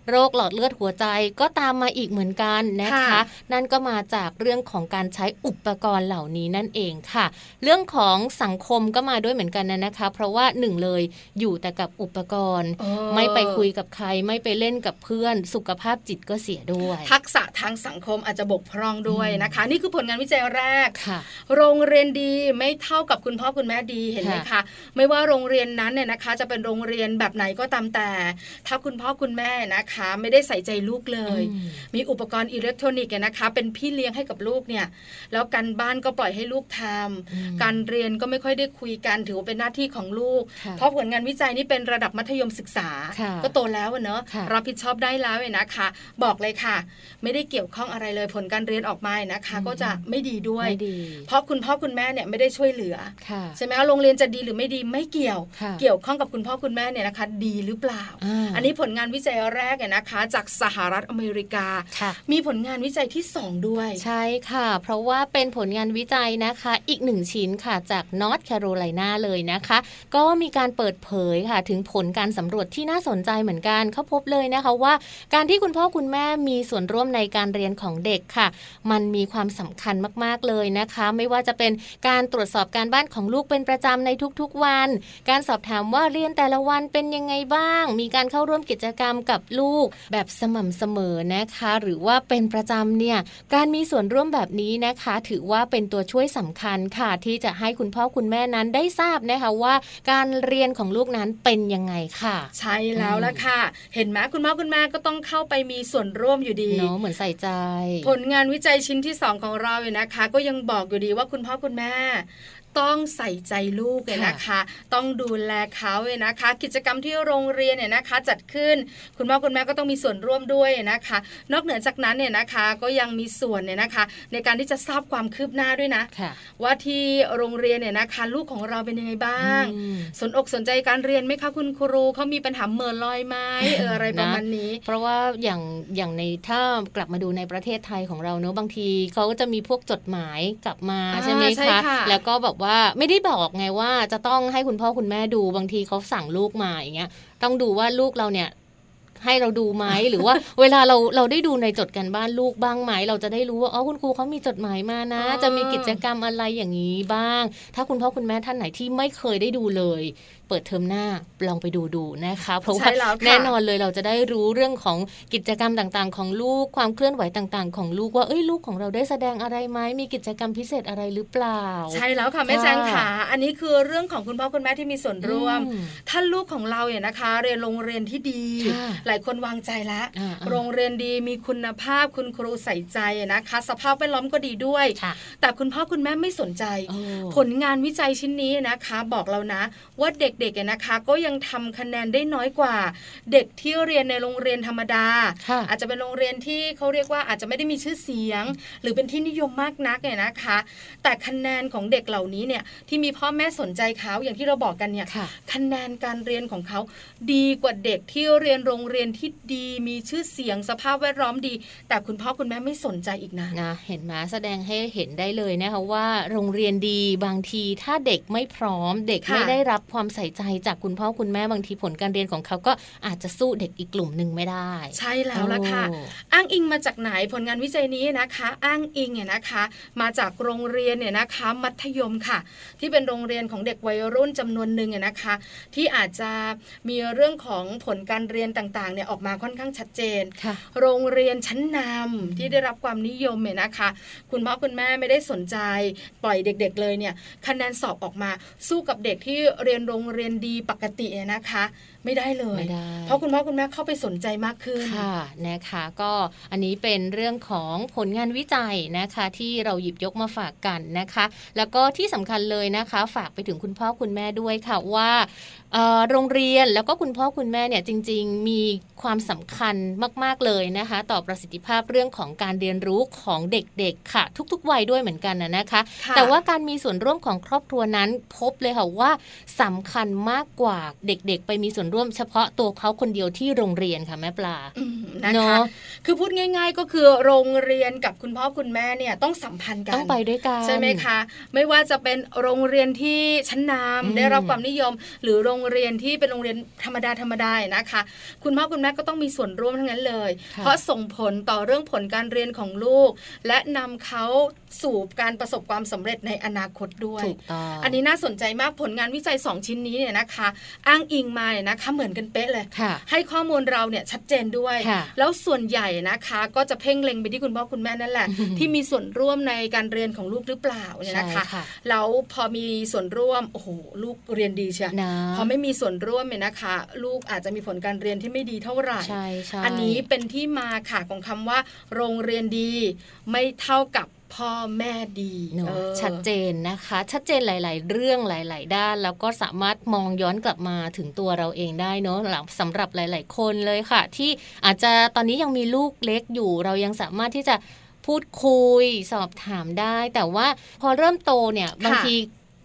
โรคหลอดเลือดหัวใจก็ตามมาอีกเหมือนกันนะคะ นั่นก็มาจากเรื่องของการใช้อุปกรณ์เหล่านี้นั่นเองค่ะ เรื่องของสังคมก็มาด้วยเหมือนกันนะนะคะ เพราะว่าหนึ่งเลยอยู่แต่กับอุปกรณ์ ไม่ไปคุยกับใครไม่ไปเล่นกับเพื่อน สุขภาพจิตก็เสียด้วย ทักษะทางสังคมอาจจะบกพร่องด้วยนะคะ นี่คือผลงานวิจัยแรกโรงเรียนดีไม่เท่ากับคุณพ่อคุณแม่ดีเห็นไหมคะไม่ว่าโรงเรียนนั้นเนี่ยนะคะ จะเป็นโรงเรียนแบบไหนก็ตามแต่ ถ้าคุณพ่อคุณแม่นะคะ ไม่ได้ใส่ใจลูกเลย มีอุปกรณ์อิเล็กทรอนิกส์นะคะ เป็นพี่เลี้ยงให้กับลูกเนี่ยแล้วการบ้านก็ปล่อยให้ลูกทำการเรียนก็ไม่ค่อยได้คุยกันถือว่าเป็นหน้าที่ของลูก เพราะผลงานวิจัยนี่เป็นระดับมัธยมศึกษา ก็โตแล้วเนอะรับผิดชอบได้แล้วนะคะ บอกเลยค่ะ ไม่ได้เกี่ยวข้องอะไรเลยผลการเรียนออกมานะคะ ก็จะไม่ดีด้วย เพราะคุณพ่อคุณแม่เนี่ยไม่ได้ช่วยเหลือใช่ไหมคะโรงเรียนจะดีหรือไม่ดีไม่เกี่ยว เกี่ยวข้องกับคุณพ่อคุณแม่เนี่ยนะคะ ดีหรือเปล่า อันนี้ผลงานวิจัยแรกเนี่ยนะคะ จากสหรัฐอเมริกา มีผลงานวิจัยที่ 2 ด้วย ใช่ค่ะ เพราะว่าเป็นผลงานวิจัยนะคะ อีกหนึ่งชิ้นค่ะจากนอร์ทแคโรไลนาเลยนะคะ ก็มีการเปิดเผยค่ะถึงผลการสำรวจที่น่าสนใจเหมือนกันเขาพบเลยนะคะว่า การที่คุณพ่อคุณแม่มีส่วนร่วมในการเรียนของเด็กค่ะ มันมีความสำคัญมากๆเลยนะคะ ไม่ว่าจะเป็นการตรวจสอบการบ้านของลูกเป็นประจำในทุกๆวัน การสอบถามว่าเรียนแต่ละวันเป็นยังไงบ้าง มีการเข้าร่วมกิจกรรมกับลูกแบบสม่ำเสมอนะคะ หรือว่าเป็นประจำเนี่ยการมีส่วนร่วมแบบนี้นะคะ ถือว่าเป็นตัวช่วยสำคัญค่ะ ที่จะให้คุณพ่อคุณแม่นั้นได้ทราบนะคะว่าการเรียนของลูกนั้นเป็นยังไงค่ะ ใช่แล้วละค่ะ เห็นไหมคุณพ่อคุณแม่ก็ต้องเข้าไปมีส่วนร่วมอยู่ดีเนาะเหมือนใส่ใจ ผลงานวิจัยชิ้นที่ 2 ของเราเนี่ยนะคะ ก็ยังบอกอยู่ดีว่าคุณพ่อคุณแม่ ต้องใส่ใจลูกเลยนะคะ ต้องดูแลเขาเลยนะคะ กิจกรรมที่โรงเรียนเนี่ยนะคะ จัดขึ้น คุณพ่อคุณแม่ก็ต้องมีส่วนร่วมด้วยนะคะ นอกเหนือจากนั้นเนี่ยนะคะก็ยังมีส่วนเนี่ยนะคะ ในการที่จะทราบความคืบหน้าด้วยนะ ว่าที่โรงเรียนเนี่ยนะคะ ลูกของเราเป็นยังไงบ้าง สนอกสนใจการเรียนไหมคะคุณครูเขามีปัญหาเมินลอยไหมเอออะไรประมาณนี้ เพราะว่าอย่างอย่างในถ้ากลับมาดูในประเทศไทยของเราเนอะบางทีเขาก็จะมีพวกจดหมายกลับมาใช่ไหมคะแล้วก็แบบว่าไม่ได้บอกไงว่าจะต้องให้คุณพ่อคุณแม่ดูบางทีเขาสั่งลูกมาอย่างเงี้ย ต้องดูว่าลูกเราเนี่ยให้เราดูไหมหรือว่าเวลาเราเราได้ดูในจดกันบ้านลูกบ้างไหมเราจะได้รู้ว่าอ๋อคุณครูเขามีจดหมายมานะ จะมีกิจกรรมอะไรอย่างนี้บ้าง ถ้าคุณพ่อคุณแม่ท่านไหนที่ไม่เคยได้ดูเลยเปิดเทอมหน้าลองไปดูดูนะคะ เพราะว่าแน่นอนเลยเราจะได้รู้เรื่องของกิจกรรมต่างๆ ของลูกความเคลื่อนไหวต่างๆ ของลูกว่าเอ้ยลูกของเราได้แสดงอะไรไหมมีกิจกรรมพิเศษอะไรหรือเปล่า ใช่แล้วค่ะแม่แจงขาอันนี้คือเรื่องของคุณพ่อคุณแม่ที่มีส่วนร่วม ถ้าลูกของเราเนี่ยนะคะ เรียนโรงเรียนที่ดี หลายคนวางใจแล้ว โรงเรียนดีมีคุณภาพคุณครูใส่ใจนะคะ สภาพแวดล้อมก็ดีด้วย แต่คุณพ่อคุณแม่ไม่สนใจ ผลงานวิจัยชิ้นนี้นะคะ บอกเรานะว่าเด็กๆนะคะ ก็ยังทำคะแนนได้น้อยกว่า เด็กที่เรียนในโรงเรียนธรรมดา อาจจะเป็นโรงเรียนที่เขาเรียกว่าอาจจะไม่ได้มีชื่อเสียง หรือเป็นที่นิยมมากนักเนี่ยนะคะ แต่คะแนนของเด็กเหล่านี้เนี่ยที่มีพ่อแม่สนใจเขาอย่างที่เราบอกกันเนี่ยคะแนนการเรียนของเขาดีกว่าเด็กที่เรียนโรงเรียนที่ดีมีชื่อเสียงสภาพแวดล้อมดี แต่คุณพ่อคุณแม่ไม่สนใจอีกนะนะเห็นไหมแสดงให้เห็นได้เลยนะคะว่าโรงเรียนดีบางทีถ้าเด็กไม่พร้อมเด็กไม่ได้รับความใส่ใจจากคุณพ่อคุณแม่บางทีผลการเรียนของเขาก็อาจจะสู้เด็กอีกกลุ่มหนึ่งไม่ได้ ใช่แล้วล่ะค่ะ อ้างอิงมาจากไหนผลงานวิจัยนี้นะคะ อ้างอิงเนี่ยนะคะ มาจากโรงเรียนเนี่ยนะคะ มัธยมค่ะ ที่เป็นโรงเรียนของเด็กวัยรุ่นจำนวนหนึ่งเนี่ยนะคะ ที่อาจจะมีเรื่องของผลการเรียนต่างๆเนี่ยออกมาค่อนข้างชัดเจน โรงเรียนชั้นนำที่ได้รับความนิยมเนี่ยนะคะ คุณพ่อคุณแม่ไม่ได้สนใจปล่อยเด็ก ๆ เลยเนี่ยคะแนนสอบออกมาสู้กับเด็กที่เรียนโรงเรียนดีปกตินะคะ ไม่ได้เลยเพราะคุณพ่อคุณแม่เข้าไปสนใจมากขึ้นค่ะนะคะ ก็อันนี้เป็นเรื่องของผลงานวิจัยนะคะ ที่เราหยิบยกมาฝากกันนะคะ แล้วก็ที่สำคัญเลยนะคะ ฝากไปถึงคุณพ่อคุณแม่ด้วยค่ะว่า โรงเรียนแล้วก็คุณพ่อคุณแม่เนี่ยจริง ๆ มีความสำคัญมาก ๆ เลยนะคะ ต่อประสิทธิภาพเรื่องของการเรียนรู้ของเด็ก ๆ ค่ะ ทุก ๆ วัยด้วยเหมือนกันนะคะ แต่ว่าการมีส่วนร่วมของครอบครัวนั้นพบเลยค่ะว่าสำคัญมากกว่าเด็ก ๆ ไปมีส่วนร่วมเฉพาะตัวเขาคนเดียวที่โรงเรียนค่ะแม่ปลานะคะคือพูดง่าย ๆ ก็คือโรงเรียนกับคุณพ่อคุณแม่เนี่ยต้องสัมพันธ์กันต้องไปด้วยกันใช่ไหมคะ ไม่ว่าจะเป็นโรงเรียนที่ชั้นนำได้รับความนิยม หรือโรงเรียนที่เป็นโรงเรียนธรรมดาธรรมดานะคะ คุณพ่อคุณแม่ก็ต้องมีส่วนร่วมทั้งนั้นเลย เพราะส่งผลต่อเรื่องผลการเรียนของลูก และนำเขาสู่การประสบความสำเร็จในอนาคตด้วยอันนี้น่าสนใจมากผลงานวิจัย 2 ชิ้นนี้เนี่ยนะคะ อ้างอิงมาเนี่ยนะคะเหมือนกันเป๊ะเลยให้ข้อมูลเราเนี่ยชัดเจนด้วย แล้วส่วนใหญ่นะคะก็จะเพ่งเล็งไปที่คุณพ่อคุณแม่นั่นแหละ ที่มีส่วนร่วมในการเรียนของลูกหรือเปล่าเนี่ยนะคะแล้วพอมีส่วนร่วมโอ้โหลูกเรียนดีใช่พอไม่มีส่วนร่วมเนี่ยนะคะ ลูกอาจจะมีผลการเรียนที่ไม่ดีเท่าไหร่อันนี้เป็นที่มาค่ะของคำว่า โรงเรียนดีไม่เท่ากับพ่อแม่ดีเนาะชัดเจนนะคะ ชัดเจนหลาย ๆ เรื่องหลาย ๆ ด้าน แล้วก็สามารถมองย้อนกลับมาถึงตัวเราเองได้เนาะหลังสำหรับหลาย ๆ คนเลยค่ะ ที่อาจจะตอนนี้ยังมีลูกเล็กอยู่ เรายังสามารถที่จะพูดคุยสอบถามได้ แต่ว่าพอเริ่มโตเนี่ยบางที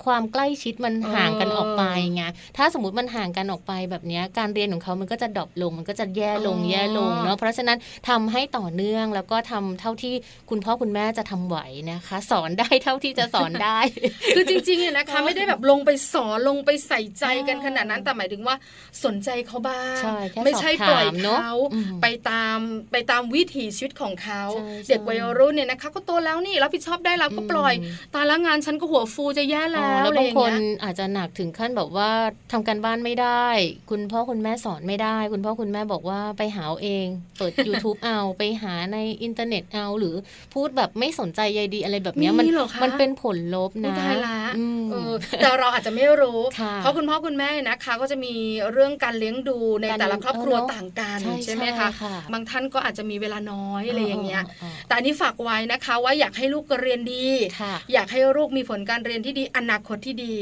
ความใกล้ชิดมันห่างกันออกไปไงถ้าสมมติมันห่างกันออกไปแบบนี้การเรียนของเขามันก็จะดรอปลง มันก็จะแย่ลงแย่ลงเนาะเพราะฉะนั้นทำให้ต่อเนื่องแล้วก็ทำเท่าที่คุณพ่อคุณแม่จะทำไหวนะคะ สอนได้เท่าที่จะสอนได้ คือจริงๆเนี่ยนะคะ ไม่ได้แบบลงไปสอนลงไปใส่ใจกันขนาดนั้นแต่หมายถึงว่าสนใจเขาบ้างไม่ใช่ปล่อยเขาไปตามไปตามวิถีชีวิตของเขาเด็กวัยรุ่นเนี่ยนะคะก็โตแล้วนี่รับผิดชอบได้แล้วก็ปล่อยตาละงานฉันก็หัวฟูจะแย่แล้วแล้วบางคนอาจจะหนักถึงขั้นแบบว่าทำการบ้านไม่ได้ คุณพ่อคุณแม่สอนไม่ได้ คุณพ่อคุณแม่บอกว่าไปหาเอง เปิด YouTube เอาไปหาในอินเทอร์เน็ตเอาหรือพูดแบบไม่สนใจใยดีอะไรแบบนี้มันมันเป็นผลลบนะแต่เราอาจจะไม่รู้ เพราะคุณพ่อคุณแม่นะคะก็จะมีเรื่องการเลี้ยงดูในแต่ละครอบครัวต่างกันใช่ไหมคะบางท่านก็อาจจะมีเวลาน้อยอะไรอย่างเงี้ยแต่อันนี้ฝากไว้นะคะ ว่าอยากให้ลูกเรียนดี อยากให้ลูกมีผลการเรียนที่ดีอนาคตที่ดี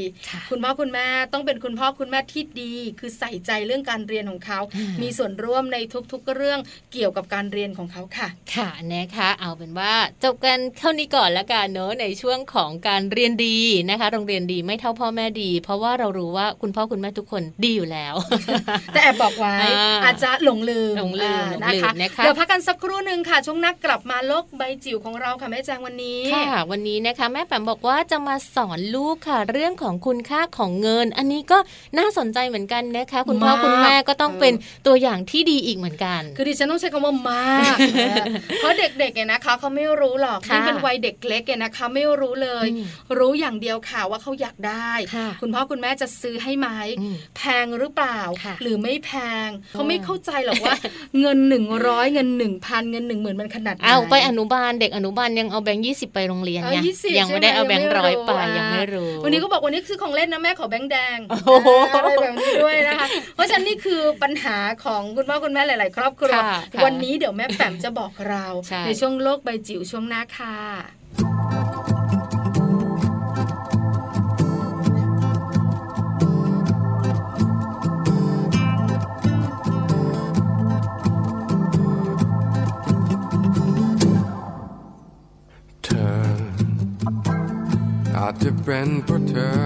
คุณพ่อคุณแม่ต้องเป็นคุณพ่อคุณแม่ที่ดี คือใส่ใจเรื่องการเรียนของเขา มีส่วนร่วมในทุกๆเรื่องเกี่ยวกับการเรียนของเขาค่ะ ค่ะนะคะ เอาเป็นว่าจบกันเท่านี้ก่อนละกันเนอะในช่วงของการเรียนดีนะคะ โรงเรียนดีไม่เท่าพ่อแม่ดี เพราะว่าเรารู้ว่าคุณพ่อคุณแม่ทุกคนดีอยู่แล้ว แต่แอบบอกไว้อาจจะหลงลืมหลงลืมนะคะเดี๋ยวพักกันสักครู่หนึ่งค่ะ ช่วงนักกลับมาโลกใบจิ๋วของเราค่ะแม่แจงวันนี้ค่ะวันนี้นะคะ แม่แปมบอกว่าจะมาสอนลูกค่ะ เรื่องของคุณค่าของเงิน อันนี้ก็น่าสนใจเหมือนกันนะคะ คุณพ่อคุณแม่ก็ต้องเป็นตัวอย่างที่ดีอีกเหมือนกัน คือดิฉันต้องใช้คำว่ามาก เพราะเด็กๆเนี่ยนะคะเขาไม่รู้หรอกที่เป็นวัยเด็กเล็กเนี่ยนะคะ ไม่รู้เลย รู้อย่างเดียวค่ะว่าเขาอยากได้ คุณพ่อคุณแม่จะซื้อให้ไหมแพงหรือเปล่า หรือไม่แพงเขาไม่เข้าใจหรอกว่า เงินหนึ่งร้อยเงินหนึ่งพันเงินหนึ่งหมื่นมันขนาดไหนเอาไปอนุบาลเด็กอนุบาลยังเอาแบงค์ยี่สิบไปโรงเรียนไงยังไม่ได้เอาแบงค์ร้อยไปยังไม่รู้วันนี้ก็บอกวันนี้คือของเล่นนะแม่ขอแบงค์แดงอะไรแบบนี้ด้วยนะคะ เพราะฉะนั้นนี่คือปัญหาของคุณพ่อคุณแม่หลาย ๆ ครอบครัววันนี้เดี๋ยวแม่แปมจะบอกเราในช่วงโลกใบจิ๋วช่วงหน้าค่ะ อาจจะเป็นเพราะเธอ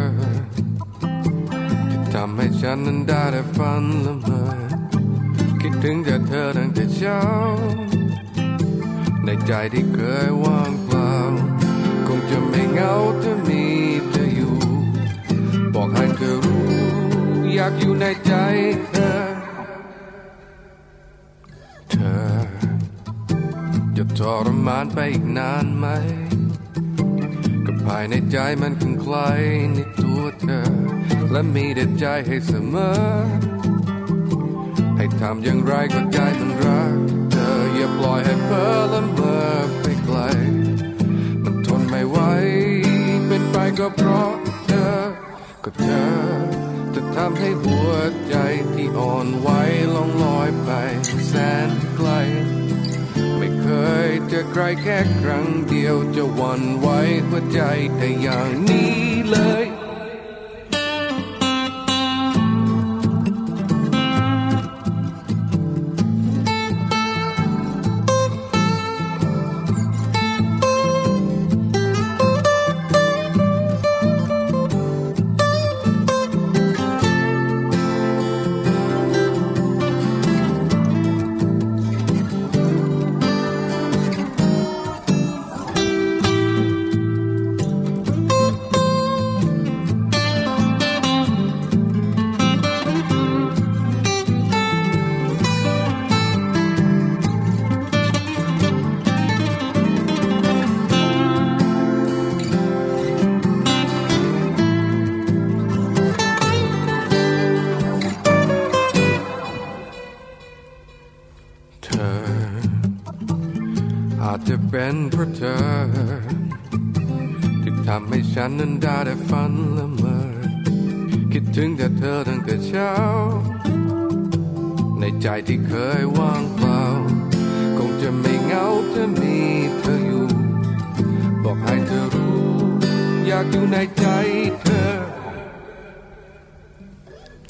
ที่ทำให้ฉันนั้นได้แต่ฝันละเมอคิดถึงแต่เธอตั้งแต่เช้า ในใจที่เคยว่างเปล่า คงจะไม่เหงาถ้ามีเธออยู่ บอกให้เธอรู้ อยากอยู่ในใจเธอ เธอ จะทรมานไปอีกนานไหมายในใจมันคงคลายในตัวเธอ และมีแต่ใจให้เสมอ ให้ทำอย่างไรก็ใจมันรักเธออย่าปล่อยให้เพ้อละเมอไปไกล มันทนไม่ไหวเป็นไปก็เพราะเธอ ก็เธอ จะทำให้หัวใจที่อ่อนไหวล่องลอยไปแสนไกล ไม่เคยเจอใครแค่ครั้งเดียวจะหวั่นไหวหัวใจแต่อย่างนี้เลย จะเป็นเพราะเธอ ที่ทำให้ฉันนั้นได้ฝันละเมอคิดถึงแต่เธอตั้งแต่เช้า ในใจที่เคยว่างเปล่า คงจะไม่เหงาถ้ามีเธออยู่ บอกให้เธอรู้ อยากอยู่ในใจเธอ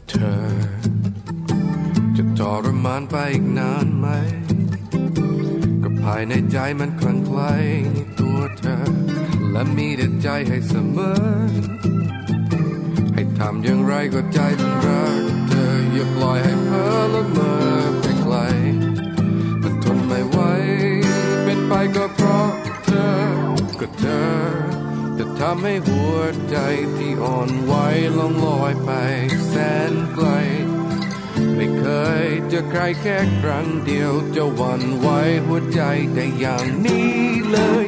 เธอ จะทรมานไปอีกนานไหมายในใจมันคลั่งไคล้ในตัวเธอ และมีแต่ใจให้เสมอ ให้ทำอย่างไรก็ใจมันรักเธอ อย่าปล่อยให้เพ้อละเมอไปไกล มันทนไม่ไหว เป็นไปก็เพราะเธอ ก็เธอ จะทำให้หัวใจที่อ่อนไหวล่องลอยไปแสนไกล ไม่เคยเจอใครแค่ครั้งเดียวจะหวั่นไหวหัวใจแต่อย่างนี้เลย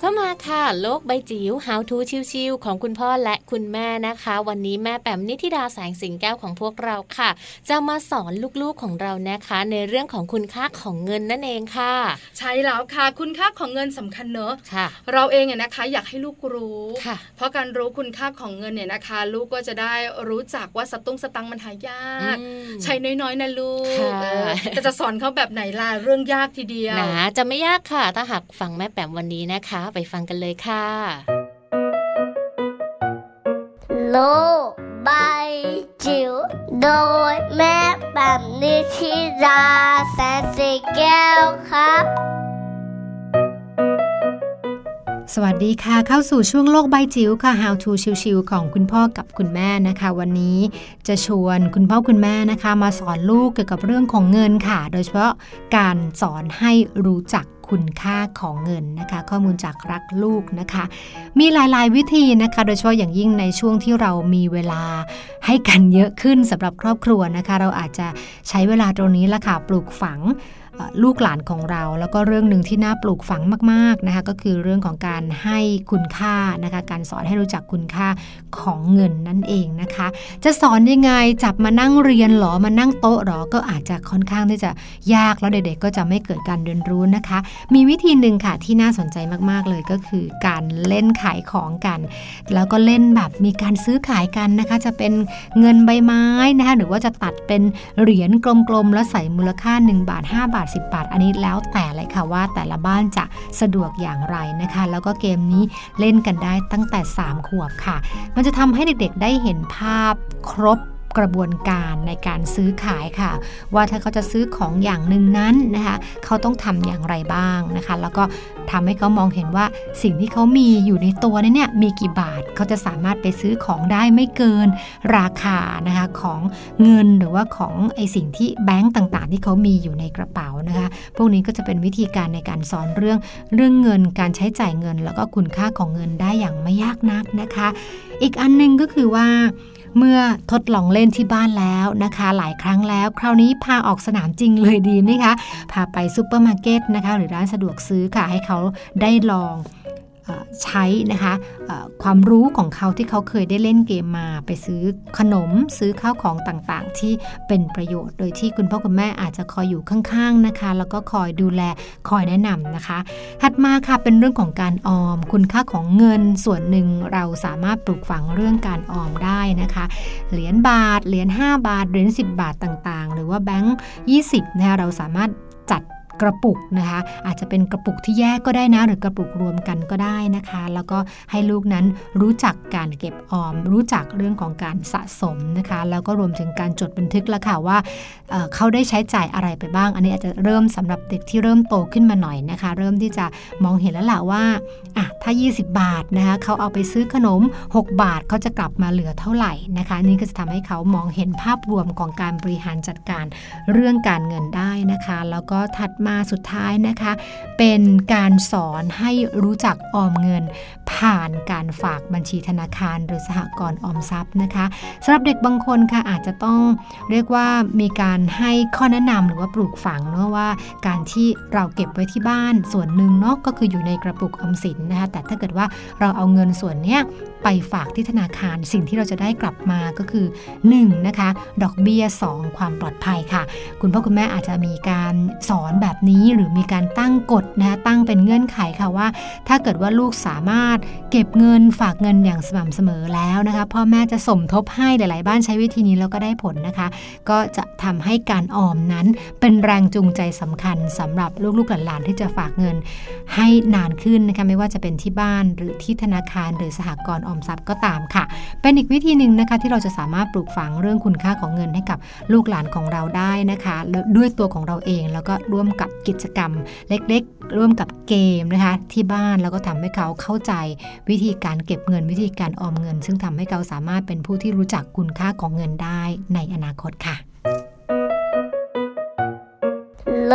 เข้ามาค่ะ โลกใบจิ๋ว How to ชิวๆของคุณพ่อและคุณแม่นะคะ วันนี้แม่แปมนิธิดาแสงสิงแก้วของพวกเราค่ะ จะมาสอนลูกๆของเรานะคะ ในเรื่องของคุณค่าของเงินนั่นเองค่ะ ใช่แล้วค่ะ คุณค่าของเงินสำคัญเนอะค่ะ เราเองเนี่ยนะคะ อยากให้ลูกรู้ค่ะ เพราะการรู้คุณค่าของเงินเนี่ยนะคะ ลูกก็จะได้รู้จักว่าสตุ้งสตังค์มันหายากอืมใช้น้อยๆนะลูกค่ะเออแต่จะสอนเขาแบบไหนล่ะเรื่องยากทีเดียวนะจะไม่ยากค่ะถ้าหากฟังแม่แปมวันนี้นะคะไปฟังกันเลยค่ะ โลกใบจิ๋วโดยแม่แบบนิชิราแสนสีแก้วครับ สวัสดีค่ะ เข้าสู่ช่วงโลกใบจิ๋วค่ะ How to ชิวๆของคุณพ่อกับคุณแม่นะคะ วันนี้จะชวนคุณพ่อคุณแม่นะคะ มาสอนลูกเกี่ยวกับเรื่องของเงินค่ะ โดยเฉพาะการสอนให้รู้จัก คุณค่าของเงินนะคะ ข้อมูลจากรักลูกนะคะ มีหลายๆ วิธีนะคะ โดยเฉพาะอย่างยิ่งในช่วงที่เรามีเวลาให้กันเยอะขึ้นสำหรับครอบครัวนะคะ เราอาจจะใช้เวลาตรงนี้ละค่ะปลูกฝัง ลูกหลานของเรา แล้วก็เรื่องหนึ่งที่น่าปลูกฝังมากๆนะคะก็คือเรื่องของการให้คุณค่านะคะการสอนให้รู้จักคุณค่าของเงินนั่นเองนะคะ จะสอนยังไงจับมานั่งเรียนหรอมานั่งโต๊ะหรอก็อาจจะค่อนข้างที่จะยากแล้วเด็กๆก็จะไม่เกิดการเรียนรู้นะคะ มีวิธีหนึ่งค่ะที่น่าสนใจมากๆเลยก็คือการเล่นขายของกัน แล้วก็เล่นแบบมีการซื้อขายกันนะคะ จะเป็นเงินใบไม้นะคะหรือว่าจะตัดเป็นเหรียญกลมๆแล้วใส่มูลค่า 1 บาท 5 บาท80 บาท อันนี้แล้วแต่เลยค่ะว่าแต่ละบ้านจะสะดวกอย่างไรนะคะ แล้วก็เกมนี้เล่นกันได้ตั้งแต่ 3 ขวบค่ะ มันจะทำให้เด็กๆได้เห็นภาพครบ กระบวนการในการซื้อขายค่ะ ว่าถ้าเขาจะซื้อของอย่างหนึ่งนั้นนะคะ เขาต้องทำอย่างไรบ้างนะคะ แล้วก็ทำให้เขามองเห็นว่าสิ่งที่เขามีอยู่ในตัวนั้นเนี่ยมีกี่บาทเขาจะสามารถไปซื้อของได้ไม่เกินราคานะคะของเงินหรือว่าของไอสิ่งที่แบงก์ต่างๆ ที่เขามีอยู่ในกระเป๋านะคะ พวกนี้ก็จะเป็นวิธีการในการสอนเรื่องเรื่องเงินการใช้จ่ายเงิน แล้วก็คุณค่าของเงินได้อย่างไม่ยากนักนะคะ อีกอันหนึ่งก็คือว่า เมื่อทดลองเล่นที่บ้านแล้วนะคะ หลายครั้งแล้ว คราวนี้พาออกสนามจริงเลยดีไหมคะ พาไปซูเปอร์มาร์เก็ตนะคะ หรือร้านสะดวกซื้อค่ะให้เขาได้ลอง ใช้นะคะความรู้ของเขาที่เขาเคยได้เล่นเกมมา ไปซื้อขนมซื้อข้าวของต่างๆ ที่เป็นประโยชน์ โดยที่คุณพ่อคุณแม่อาจจะคอยอยู่ข้างๆนะคะ แล้วก็คอยดูแลคอยแนะนำนะคะ ถัดมาค่ะเป็นเรื่องของการออม คุณค่าของเงินส่วนหนึ่งเราสามารถปลูกฝังเรื่องการออมได้นะคะ เหรียญบาทเหรียญ5 บาทเหรียญ10 บาทต่างๆ หรือว่าแบงค์20นะคะเราสามารถจัด กระปุกนะคะ อาจจะเป็นกระปุกที่แยกก็ได้นะหรือกระปุกรวมกันก็ได้นะคะ แล้วก็ให้ลูกนั้นรู้จักการเก็บออม รู้จักเรื่องของการสะสมนะคะ แล้วก็รวมถึงการจดบันทึกแล้วค่ะว่าเเขาได้ใช้จ่ายอะไรไปบ้าง อันนี้อาจจะเริ่มสำหรับเด็กที่เริ่มโตขึ้นมาหน่อยนะคะ เริ่มที่จะมองเห็นแล้วล่ะว่าอะถ้า 20 บาทนะคะเขาเอาไปซื้อขนม 6 บาทเขาจะกลับมาเหลือเท่าไหร่นะคะ นี่ก็จะทำให้เขามองเห็นภาพรวมของการบริหารจัดการเรื่องการเงินได้นะคะ แล้วก็ถัดมาสุดท้ายนะคะ เป็นการสอนให้รู้จักออมเงิน ผ่านการฝากบัญชีธนาคาร หรือสหกรณ์ออมทรัพย์นะคะสำหรับเด็กบางคนค่ะอาจจะต้องเรียกว่ามีการให้ข้อแนะนำหรือว่าปลูกฝังเนาะว่าการที่เราเก็บไว้ที่บ้านส่วนหนึ่งเนาะก็คืออยู่ในกระปุกออมสินนะคะแต่ถ้าเกิดว่าเราเอาเงินส่วนเนี้ยไปฝากที่ธนาคารสิ่งที่เราจะได้กลับมาก็คือ 1 นะคะ ดอกเบี้ย 2 ความปลอดภัยค่ะ คุณพ่อคุณแม่อาจจะมีการสอนแบบนี้หรือมีการตั้งกฎนะคะตั้งเป็นเงื่อนไขค่ะว่า ถ้าเกิดว่าลูกสามารถเก็บเงินฝากเงินอย่างสม่ำเสมอแล้วนะคะพ่อแม่จะสมทบให้หลาย ๆ บ้านใช้วิธีนี้แล้วก็ได้ผลนะคะ ก็จะทำให้การออมนั้นเป็นแรงจูงใจสำคัญสำหรับลูกๆหลานๆที่จะฝากเงินให้นานขึ้นนะคะไม่ว่าจะเป็นที่บ้านหรือที่ธนาคารหรือสหกรณ์ออมทรัพย์ก็ตามค่ะ เป็นอีกวิธีหนึ่งนะคะที่เราจะสามารถปลูกฝังเรื่องคุณค่าของเงินให้กับลูกหลานของเราได้นะคะด้วยตัวของเราเองแล้วก็ร่วมกับกิจกรรมเล็กๆ ร่วมกับเกมนะคะที่บ้านแล้วก็ทำให้เขาเข้าใจวิธีการเก็บเงินวิธีการออมเงิน ซึ่งทำให้เขาสามารถเป็นผู้ที่รู้จักคุณค่าของเงินได้ในอนาคตค่ะ โล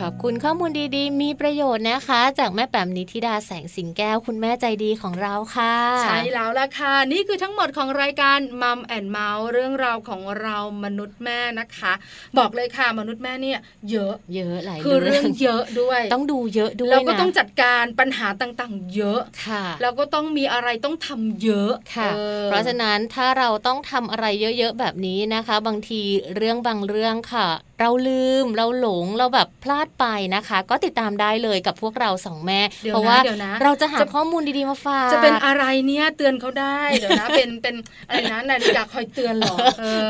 ขอบคุณข้อมูลดีๆ มีประโยชน์นะคะ จากแม่แป๋มนิธิดาแสงสิงแก้วคุณแม่ใจดีของเราค่ะ ใช่แล้วล่ะค่ะ นี่คือทั้งหมดของรายการมัมแอนเมาส์เรื่องราวของเรามนุษย์แม่นะคะ บอกเลยค่ะมนุษย์แม่เนี่ย เยอะเยอะหลายคือเรื่องเยอะด้วย ต้องดูเยอะด้วยแล้วก็ต้องจัดการปัญหาต่างๆ เยอะค่ะแล้วก็ต้องมีอะไรต้องทำเยอะค่ะ เพราะฉะนั้นถ้าเราต้องทำอะไรเยอะๆแบบนี้นะคะ บางทีเรื่องบางเรื่องค่ะ เราลืมเราหลงเราแบบพลาดไปนะคะ ก็ติดตามได้เลยกับพวกเราสองแม่ เพราะว่าเราจะหาข้อมูลดีๆมาฝากจะเป็นอะไรเนี่ยเตือนเขาได้เดี๋ยวนะเป็นเป็นอะไรนะนาฬิกาคอยเตือนหรอ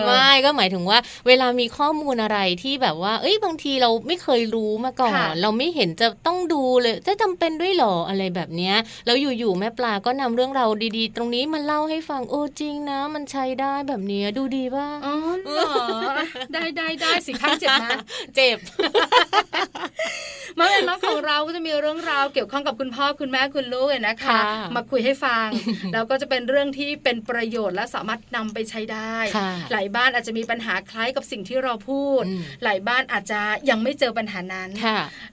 ไม่ก็หมายถึงว่า เวลามีข้อมูลอะไรที่แบบว่า เอ้ยบางทีเราไม่เคยรู้มาก่อน เราไม่เห็นจะต้องดูเลยจะจำเป็นด้วยหรออะไรแบบเนี้ยแล้วอยู่ๆแม่ปลาก็นำเรื่องเราดีๆ ตรงนี้มันเล่าให้ฟังโอ้จริงนะ มันใช้ได้แบบนี้ดูดีป่ะอ๋อได้ได้ได้สิคะเจ็บนะเจ็บมาเป็นมาของเราก็จะมีเรื่องราวเกี่ยวข้องกับคุณพ่อคุณแม่คุณลูกเนี่ยนะคะ มาคุยให้ฟัง แล้วก็จะเป็นเรื่องที่เป็นประโยชน์และสามารถนำไปใช้ได้ หลายบ้านอาจจะมีปัญหาคล้ายกับสิ่งที่เราพูด หลายบ้านอาจจะยังไม่เจอปัญหานั้น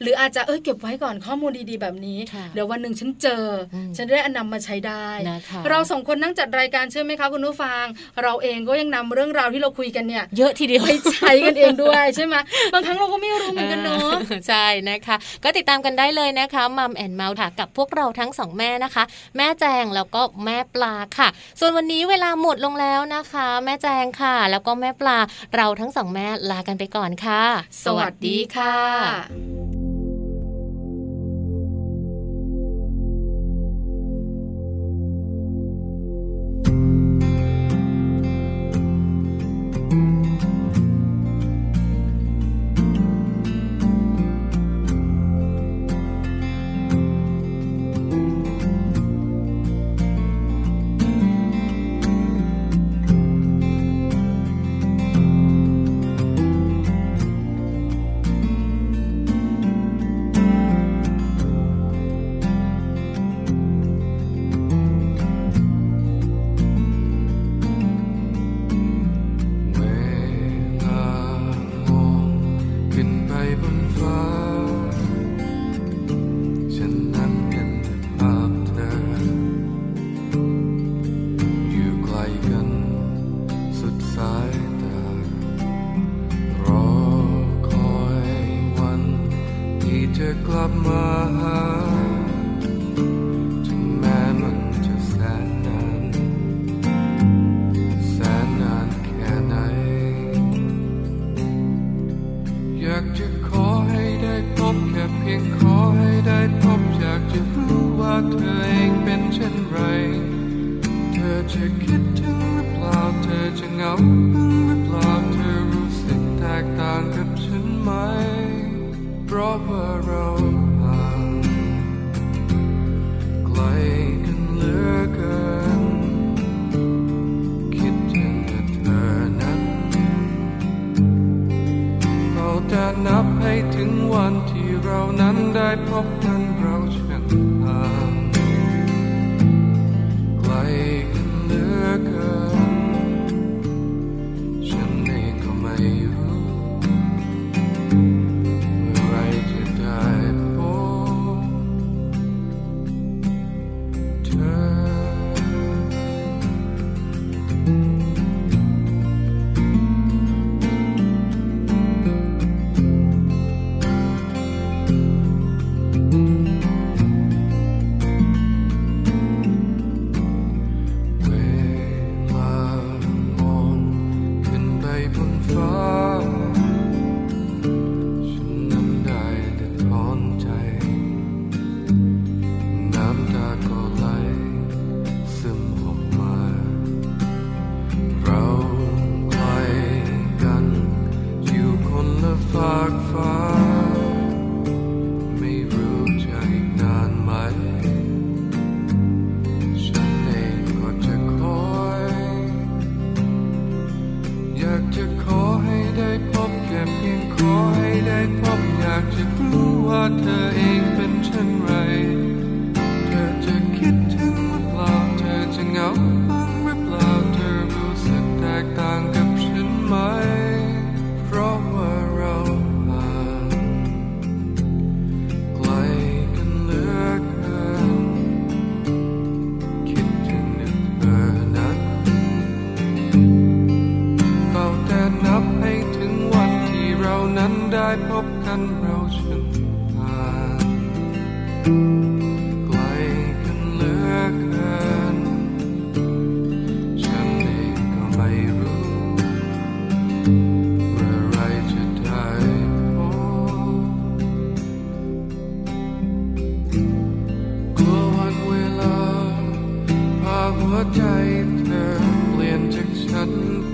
หรืออาจจะเออเก็บไว้ก่อนข้อมูลดีๆ แบบนี้ เดี๋ยววันหนึ่งฉันเจอ ฉันได้อนำมาใช้ได้ เราสองคนนั่งจัดรายการเชื่อไหมคะคุณผู้ฟัง เราเองก็ยังนำเรื่องราวที่เราคุยกันเนี่ยเยอะทีเดียวไปใช้กันเองด้วยใช่ไหมบางครั้งเราก็ไม่รู้เหมือนกันเนาะใช่นะคะ ก็ติดตามกันได้เลยนะคะมัมแอนเมาส์ค่ะกับพวกเราทั้งสองแม่นะคะ แม่แจงแล้วก็แม่ปลาค่ะ ส่วนวันนี้เวลาหมดลงแล้วนะคะ แม่แจงค่ะ แล้วก็แม่ปลาเราทั้งสองแม่ลากันไปก่อนค่ะ สวัสดีค่ะ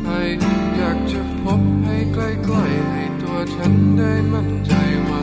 ไป อยากจะพบให้ใกล้ๆให้ตัวฉันได้มั่นใจว่า